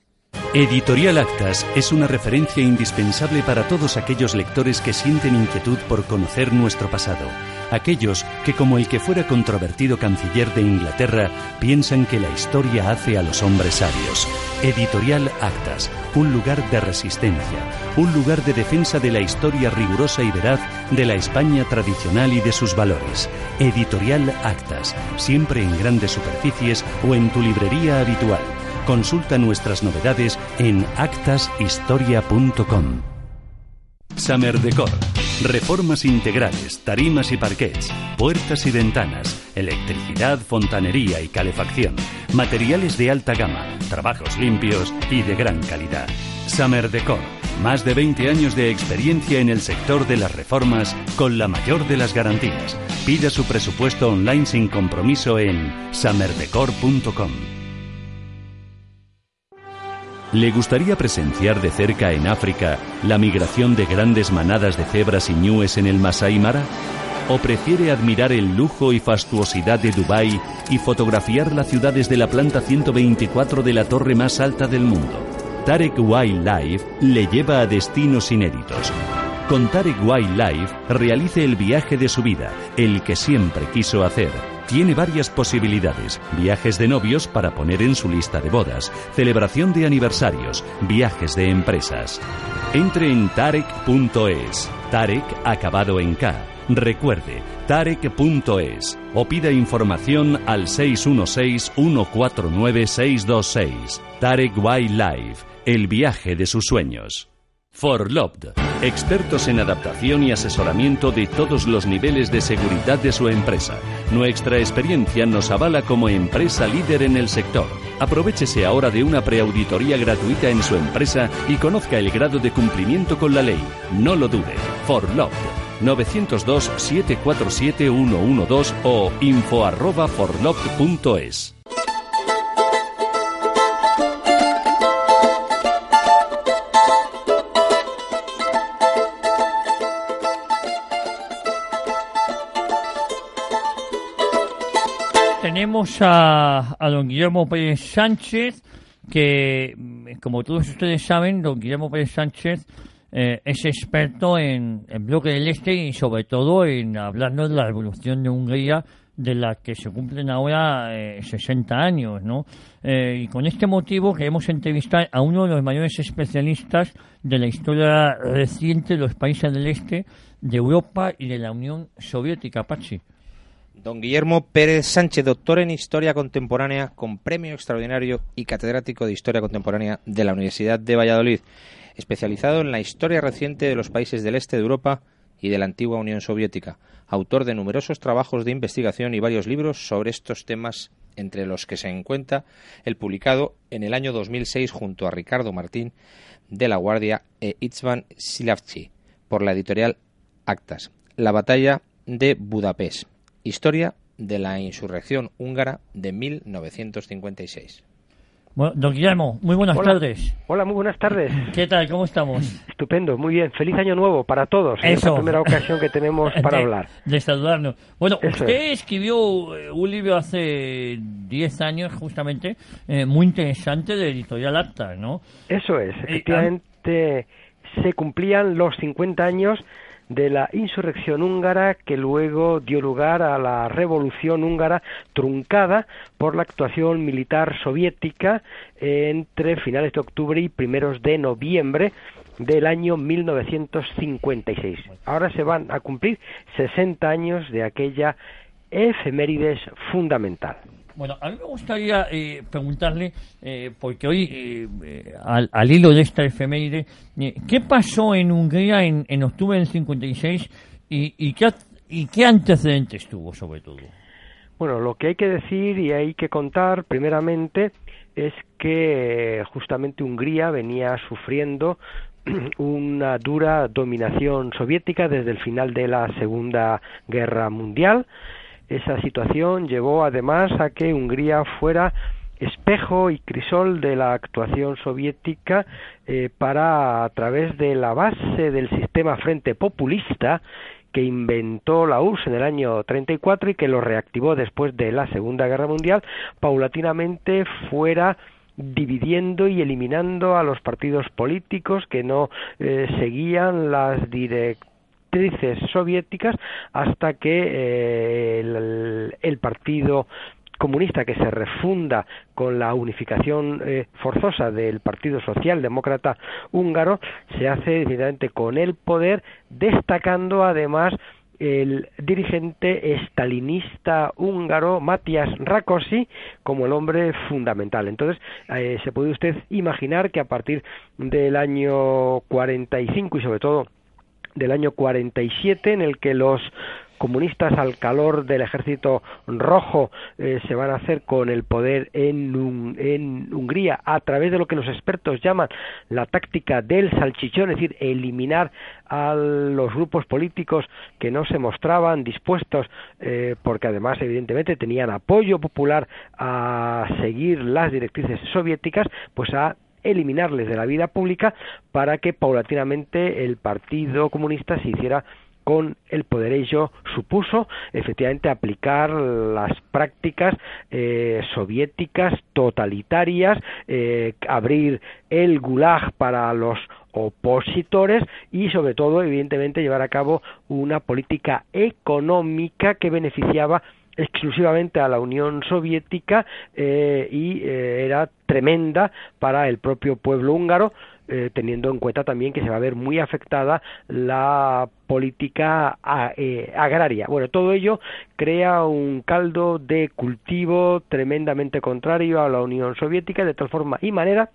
Editorial Actas es una referencia indispensable para todos aquellos lectores que sienten inquietud por conocer nuestro pasado. Aquellos que, como el que fuera controvertido canciller de Inglaterra, piensan que la historia hace a los hombres sabios. Editorial Actas, un lugar de resistencia, un lugar de defensa de la historia rigurosa y veraz de la España tradicional y de sus valores. Editorial Actas, siempre en grandes superficies o en tu librería habitual. Consulta nuestras novedades en actashistoria.com. Summer Decor. Reformas integrales, tarimas y parquets, puertas y ventanas, electricidad, fontanería y calefacción, materiales de alta gama, trabajos limpios y de gran calidad. Summer Decor, más de 20 años de experiencia en el sector de las reformas con la mayor de las garantías. Pida su presupuesto online sin compromiso en summerdecor.com. ¿Le gustaría presenciar de cerca en África la migración de grandes manadas de cebras y ñúes en el Masai Mara? ¿O prefiere admirar el lujo y fastuosidad de Dubái y fotografiar la ciudad desde la planta 124 de la torre más alta del mundo? Tarek Wildlife le lleva a destinos inéditos. Con Tarek Wildlife realice el viaje de su vida, el que siempre quiso hacer tiene varias posibilidades. Viajes de novios para poner en su lista de bodas, celebración de aniversarios, viajes de empresas. Entre en tarek.es. Tarek acabado en K. Recuerde, tarek.es o pida información al 616-149-626. Tarek Wildlife, el viaje de sus sueños. Forloved, expertos en adaptación y asesoramiento de todos los niveles de seguridad de su empresa. Nuestra experiencia nos avala como empresa líder en el sector. Aprovechese ahora de una preauditoría gratuita en su empresa y conozca el grado de cumplimiento con la ley. No lo dude. Forloved 902-747-112 o info forloved.es. A, a don Guillermo Pérez Sánchez, que, mm, como todos ustedes saben, don Guillermo Pérez Sánchez eh, es experto en, en bloque del este y sobre todo en hablarnos de la revolución de Hungría de la que se cumplen ahora eh, 60 años, ¿no? Eh, y con este motivo queremos entrevistar a uno de los mayores especialistas de la historia reciente de los países del este, de Europa y de la Unión Soviética, Pachi. Don Guillermo Pérez Sánchez, doctor en Historia Contemporánea con premio extraordinario y catedrático de Historia Contemporánea de la Universidad de Valladolid, especializado en la historia reciente de los países del este de Europa y de la antigua Unión Soviética, autor de numerosos trabajos de investigación y varios libros sobre estos temas, entre los que se encuentra el publicado en el año 2006 junto a Ricardo Martín de la Guardia e Itzvan Silavci por la editorial Actas, La batalla de Budapest, historia de la insurrección húngara de 1956. Bueno, don Guillermo, muy buenas Hola. tardes. Hola, muy buenas tardes. ¿Qué tal? ¿Cómo estamos? Estupendo, muy bien. Feliz año nuevo para todos. Eso. esta primera ocasión que tenemos para de, hablar. De saludarnos. Bueno, Eso usted escribió eh, un libro hace 10 años, justamente, eh, muy interesante, de Editorial Acta, ¿no? Eso es, efectivamente se cumplían los 50 años de la insurrección húngara que luego dio lugar a la revolución húngara truncada por la actuación militar soviética entre finales de octubre y primeros de noviembre del año 1956. Ahora se van a cumplir 60 años de aquella efemérides fundamental. Bueno, a mí me gustaría eh, preguntarle, eh, porque hoy, eh, eh, al, al hilo de esta efeméride, eh, ¿qué pasó en Hungría en, en octubre del 56 y, y, qué, y qué antecedentes tuvo, sobre todo? Bueno, lo que hay que decir y hay que contar primeramente es que justamente Hungría venía sufriendo una dura dominación soviética desde el final de la Segunda Guerra Mundial. Esa situación llevó además a que Hungría fuera espejo y crisol de la actuación soviética eh, para a través de la base del sistema frente populista que inventó la URSS en el año 34 y que lo reactivó después de la Segunda Guerra Mundial, paulatinamente fuera dividiendo y eliminando a los partidos políticos que no eh, seguían las soviéticas hasta que eh, el, partido comunista que se refunda con la unificación eh, forzosa del Partido Socialdemócrata húngaro se hace definitivamente con el poder, destacando además el dirigente estalinista húngaro Matías Rákosi como el hombre fundamental. Entonces, eh, se puede usted imaginar que a partir del año 45 y sobre todo del año 47 en el que los comunistas al calor del ejército rojo eh, se van a hacer con el poder en, en, Hungría a través de lo que los expertos llaman la táctica del salchichón, es decir, eliminar a los grupos políticos que no se mostraban dispuestos, eh, porque además evidentemente tenían apoyo popular a seguir las directrices soviéticas, pues a eliminarles de la vida pública para que paulatinamente el Partido Comunista se hiciera con el poder. Ello supuso efectivamente aplicar las prácticas eh, soviéticas totalitarias, eh, abrir el gulag para los opositores y sobre todo evidentemente llevar a cabo una política económica que beneficiaba exclusivamente a la Unión Soviética eh, y era tremenda para el propio pueblo húngaro eh, teniendo en cuenta también que se va a ver muy afectada la política eh, agraria. Bueno, todo ello crea un caldo de cultivo tremendamente contrario a la Unión Soviética de tal forma y manera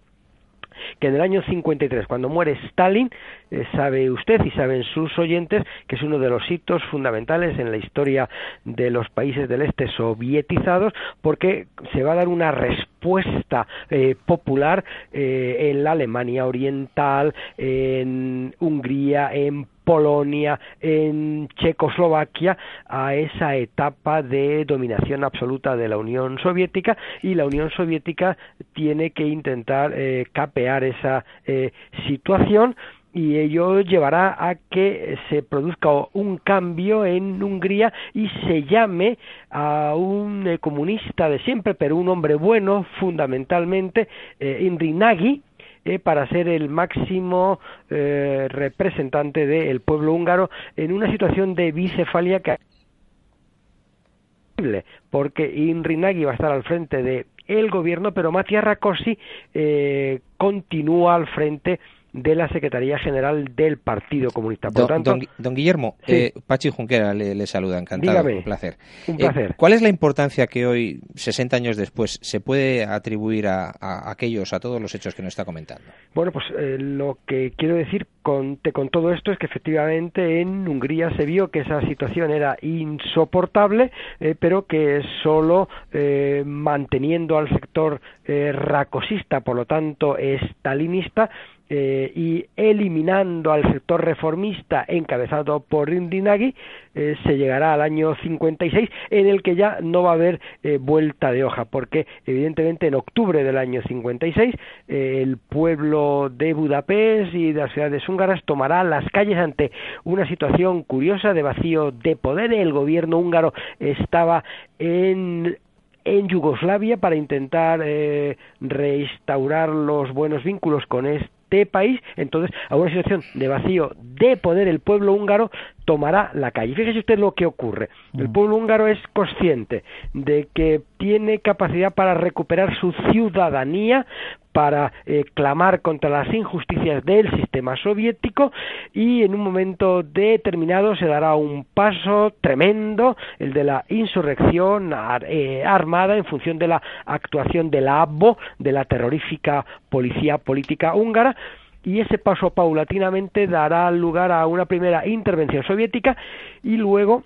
que en el año 53, cuando muere Stalin, eh, sabe usted y saben sus oyentes que es uno de los hitos fundamentales en la historia de los países del este sovietizados, porque se va a dar una respuesta eh, popular eh, en la Alemania Oriental, en Hungría, en Polonia, en Checoslovaquia, a esa etapa de dominación absoluta de la Unión Soviética y la Unión Soviética tiene que intentar eh, capear esa eh, situación y ello llevará a que se produzca un cambio en Hungría y se llame a un eh, comunista de siempre, pero un hombre bueno fundamentalmente, eh, Nagy, eh, para ser el máximo eh, representante del pueblo húngaro en una situación de bicefalia que porque Inri Nagy va a estar al frente de el gobierno, pero Matías Rakosi eh, continúa al frente la Secretaría General del Partido Comunista. Por don, tanto, don, Guillermo, eh, Pachi Junquera le, saluda, encantado, un placer. Un placer. Eh, ¿Cuál es la importancia que hoy, 60 años después, se puede atribuir a, aquellos, a todos los hechos que nos está comentando? Bueno, pues eh, lo que quiero decir con, con todo esto es que efectivamente en Hungría se vio que esa situación era insoportable, pero que solo manteniendo al sector racosista, por lo tanto estalinista, eh, y eliminando al sector reformista encabezado por Indinagui, eh, se llegará al año 56 en el que ya no va a haber eh, vuelta de hoja, porque evidentemente en octubre del año 56 el pueblo de Budapest y de las ciudades húngaras tomará las calles ante una situación curiosa de vacío de poder. El gobierno húngaro estaba en en Yugoslavia para intentar restaurar los buenos vínculos con este este país, entonces a una situación de vacío de poder el pueblo húngaro tomará la calle. Fíjese usted lo que ocurre. El mm. pueblo húngaro es consciente de que tiene capacidad para recuperar su ciudadanía, para eh, clamar contra las injusticias del sistema soviético y en un momento determinado se dará un paso tremendo, el de la insurrección eh, armada en función de la actuación de la ABO, de la terrorífica policía política húngara, y ese paso paulatinamente dará lugar a una primera intervención soviética y luego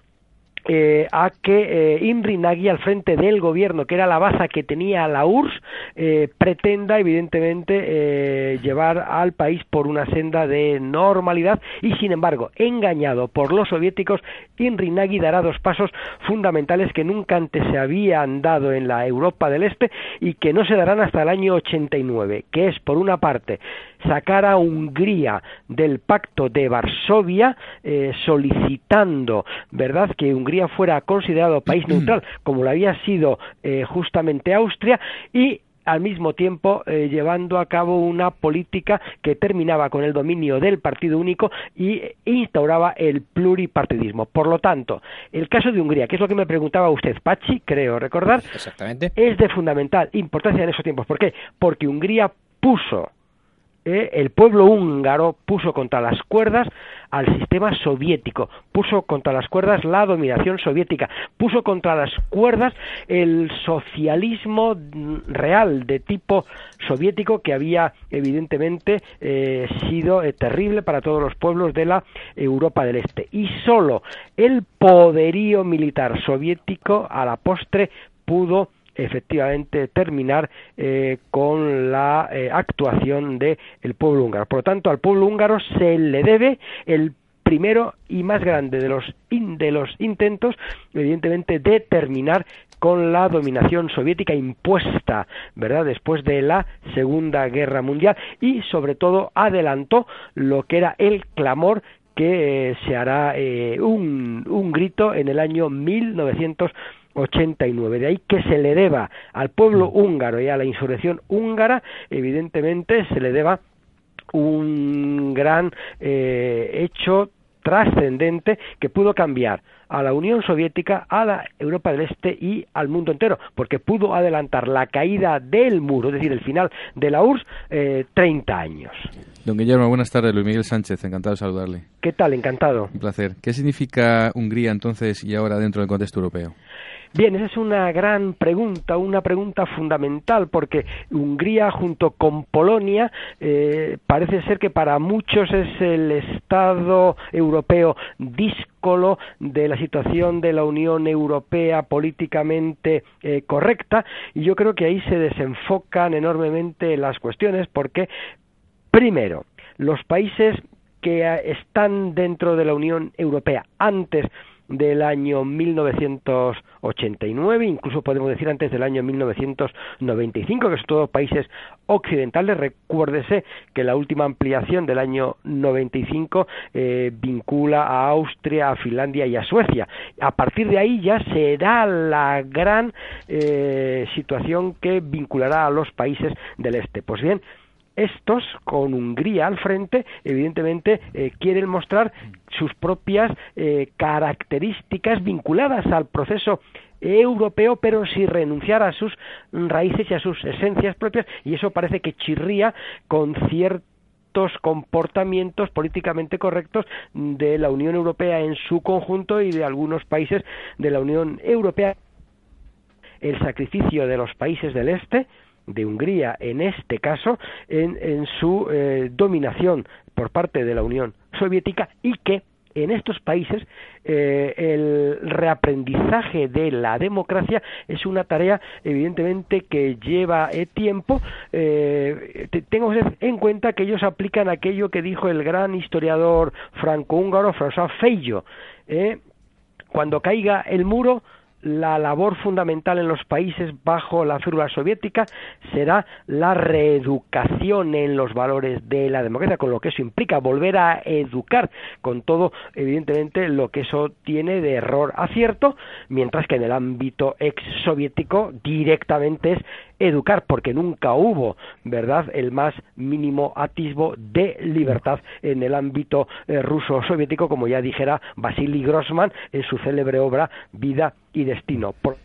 eh, a que eh, Nagy al frente del gobierno, que era la base que tenía la URSS, eh, pretenda evidentemente eh, llevar al país por una senda de normalidad y sin embargo, engañado por los soviéticos, Imri Nagy dará dos pasos fundamentales que nunca antes se habían dado en la Europa del Este y que no se darán hasta el año 89, que es por una parte sacar a Hungría del pacto de Varsovia eh, solicitando, ¿verdad?, que Hungría fuera considerado país neutral, como lo había sido eh, justamente Austria, y al mismo tiempo eh, llevando a cabo una política que terminaba con el dominio del partido único y instauraba el pluripartidismo. Por lo tanto, el caso de Hungría, que es lo que me preguntaba usted, Pachi, creo recordar, Exactamente. es de fundamental importancia en esos tiempos. ¿Por qué? Porque Hungría puso eh, el pueblo húngaro puso contra las cuerdas al sistema soviético, puso contra las cuerdas la dominación soviética, puso contra las cuerdas el socialismo real de tipo soviético que había evidentemente eh, sido eh, terrible para todos los pueblos de la Europa del Este. Y solo el poderío militar soviético a la postre pudo efectivamente terminar eh, con la eh, actuación del pueblo húngaro. Por lo tanto, al pueblo húngaro se le debe el primero y más grande de los, de los intentos, evidentemente, de terminar con la dominación soviética impuesta, ¿verdad?, después de la Segunda Guerra Mundial y, sobre todo, adelantó lo que era el clamor que eh, se hará un, un grito en el año 1900 89. De ahí que se le deba al pueblo húngaro y a la insurrección húngara, evidentemente se le deba un gran eh, hecho trascendente que pudo cambiar a la Unión Soviética, a la Europa del Este y al mundo entero, porque pudo adelantar la caída del muro, es decir, el final de la URSS, eh, 30 años. Don Guillermo, buenas tardes. Luis Miguel Sánchez, encantado de saludarle. ¿Qué tal? Encantado. Un placer. ¿Qué significa Hungría entonces y ahora dentro del contexto europeo? Bien, esa es una gran pregunta, una pregunta fundamental, porque Hungría junto con Polonia eh, parece ser que para muchos es el Estado europeo díscolo de la situación de la Unión Europea políticamente eh, correcta, y yo creo que ahí se desenfocan enormemente las cuestiones, porque, primero, los países que están dentro de la Unión Europea antes del año 1989, incluso podemos decir antes del año 1995, que son todos países occidentales. Recuérdese que la última ampliación del año 95 eh, vincula a Austria, a Finlandia y a Suecia. A partir de ahí ya será la gran eh, situación que vinculará a los países del este. Pues bien, estos, con Hungría al frente, evidentemente eh, quieren mostrar sus propias eh, características vinculadas al proceso europeo, pero sin renunciar a sus raíces y a sus esencias propias, y eso parece que chirría con ciertos comportamientos políticamente correctos de la Unión Europea en su conjunto y de algunos países de la Unión Europea. El sacrificio de los países del Este, de Hungría en este caso en, su eh, dominación por parte de la Unión Soviética y que en estos países eh, el reaprendizaje de la democracia es una tarea evidentemente que lleva eh, tiempo. Eh, tengo en cuenta que ellos aplican aquello que dijo el gran historiador franco-húngaro François Feillo. cuando caiga el muro, la labor fundamental en los países bajo la figura soviética será la reeducación en los valores de la democracia, con lo que eso implica volver a educar con todo, evidentemente, lo que eso tiene de error acierto, mientras que en el ámbito ex soviético directamente es educar, porque nunca hubo, ¿verdad?, el más mínimo atisbo de libertad en el ámbito eh, ruso-soviético, como ya dijera Vasily Grossman en su célebre obra Vida y Destino. Por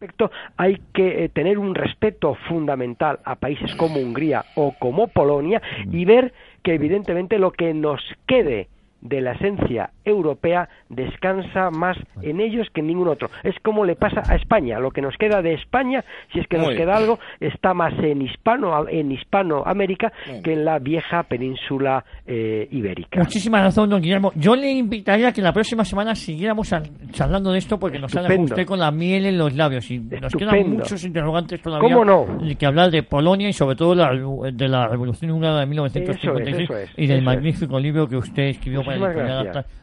respecto, hay que eh, tener un respeto fundamental a países como Hungría o como Polonia y ver que evidentemente lo que nos quede de la esencia europea descansa más en ellos que en ningún otro. Es como le pasa a España. Lo que nos queda de España, si es que nos queda algo, está más en hispano en Hispanoamérica que en la vieja península eh, ibérica. Muchísimas gracias, don Guillermo. Yo le invitaría a que la próxima semana siguiéramos charlando de esto porque nos ha usted con la miel en los labios y nos quedan muchos interrogantes todavía ¿Cómo no? que hablar de Polonia y sobre todo de la Revolución Húngara de 1956 y del magnífico libro que usted escribió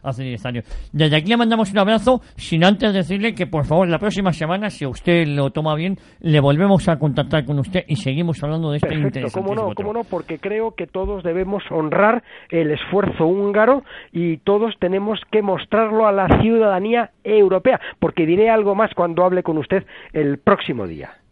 hace 10 años. Desde aquí le mandamos un abrazo, sin antes decirle que por favor la próxima semana, si usted lo toma bien, le volvemos a contactar con usted y seguimos hablando de este Perfecto, cómo no, cómo no, porque creo que todos debemos honrar el esfuerzo húngaro y todos tenemos que mostrarlo a la ciudadanía europea, porque diré algo más cuando hable con usted el próximo día.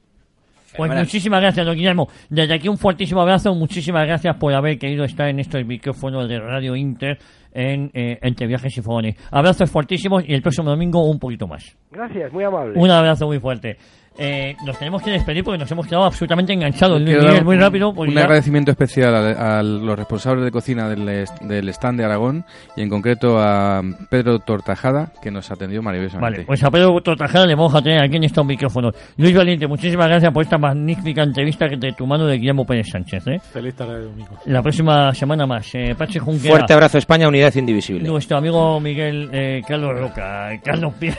Pues muchísimas gracias, don Guillermo. Desde aquí un fuertísimo abrazo. Muchísimas gracias por haber querido estar en estos micrófonos de Radio Inter en eh, Entre Viajes y Fogones. Abrazos fuertísimos y el próximo domingo un poquito más. Gracias, muy amable. Un abrazo muy fuerte. Eh, nos tenemos que despedir porque nos hemos quedado absolutamente enganchados. Miguel, muy un- rápido. pues un ya- agradecimiento especial a, a los responsables de cocina del, del stand de Aragón y en concreto a Pedro Tortajada, que nos atendió maravillosamente. Vale, pues a Pedro Tortajada le vamos a tener aquí en estos micrófonos. Luis Valiente, muchísimas gracias por esta magnífica entrevista que de tu mano de Guillermo Pérez Sánchez. ¿eh? Feliz tarde de domingo. La próxima semana más. Eh, Pachi Junquera. Fuerte abrazo España, unidad indivisible. Nuestro amigo Miguel eh, Carlos Roca. eh, Carlos Pie.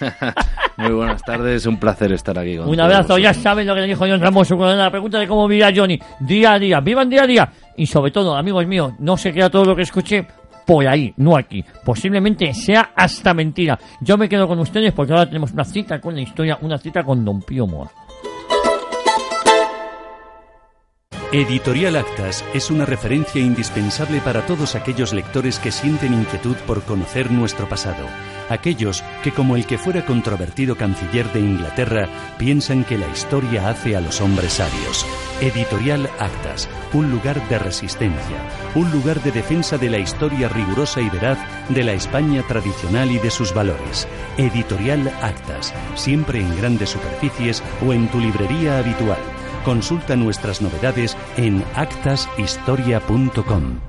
Muy buenas tardes, un placer estar aquí con Un todos abrazo, ya saben lo que le dijo John Ramos con la pregunta de cómo vivía Johnny. Día a día, vivan día a día. Y sobre todo, amigos míos, no se queda todo lo que escuché por ahí, no aquí. Posiblemente sea hasta mentira. Yo me quedo con ustedes porque ahora tenemos una cita con la historia, una cita con Don Pío Moa. Editorial Actas es una referencia indispensable para todos aquellos lectores que sienten inquietud por conocer nuestro pasado. Aquellos que, como el que fuera controvertido canciller de Inglaterra, piensan que la historia hace a los hombres sabios. Editorial Actas, un lugar de resistencia, un lugar de defensa de la historia rigurosa y veraz de la España tradicional y de sus valores. Editorial Actas, siempre en grandes superficies o en tu librería habitual. Consulta nuestras novedades en actashistoria.com.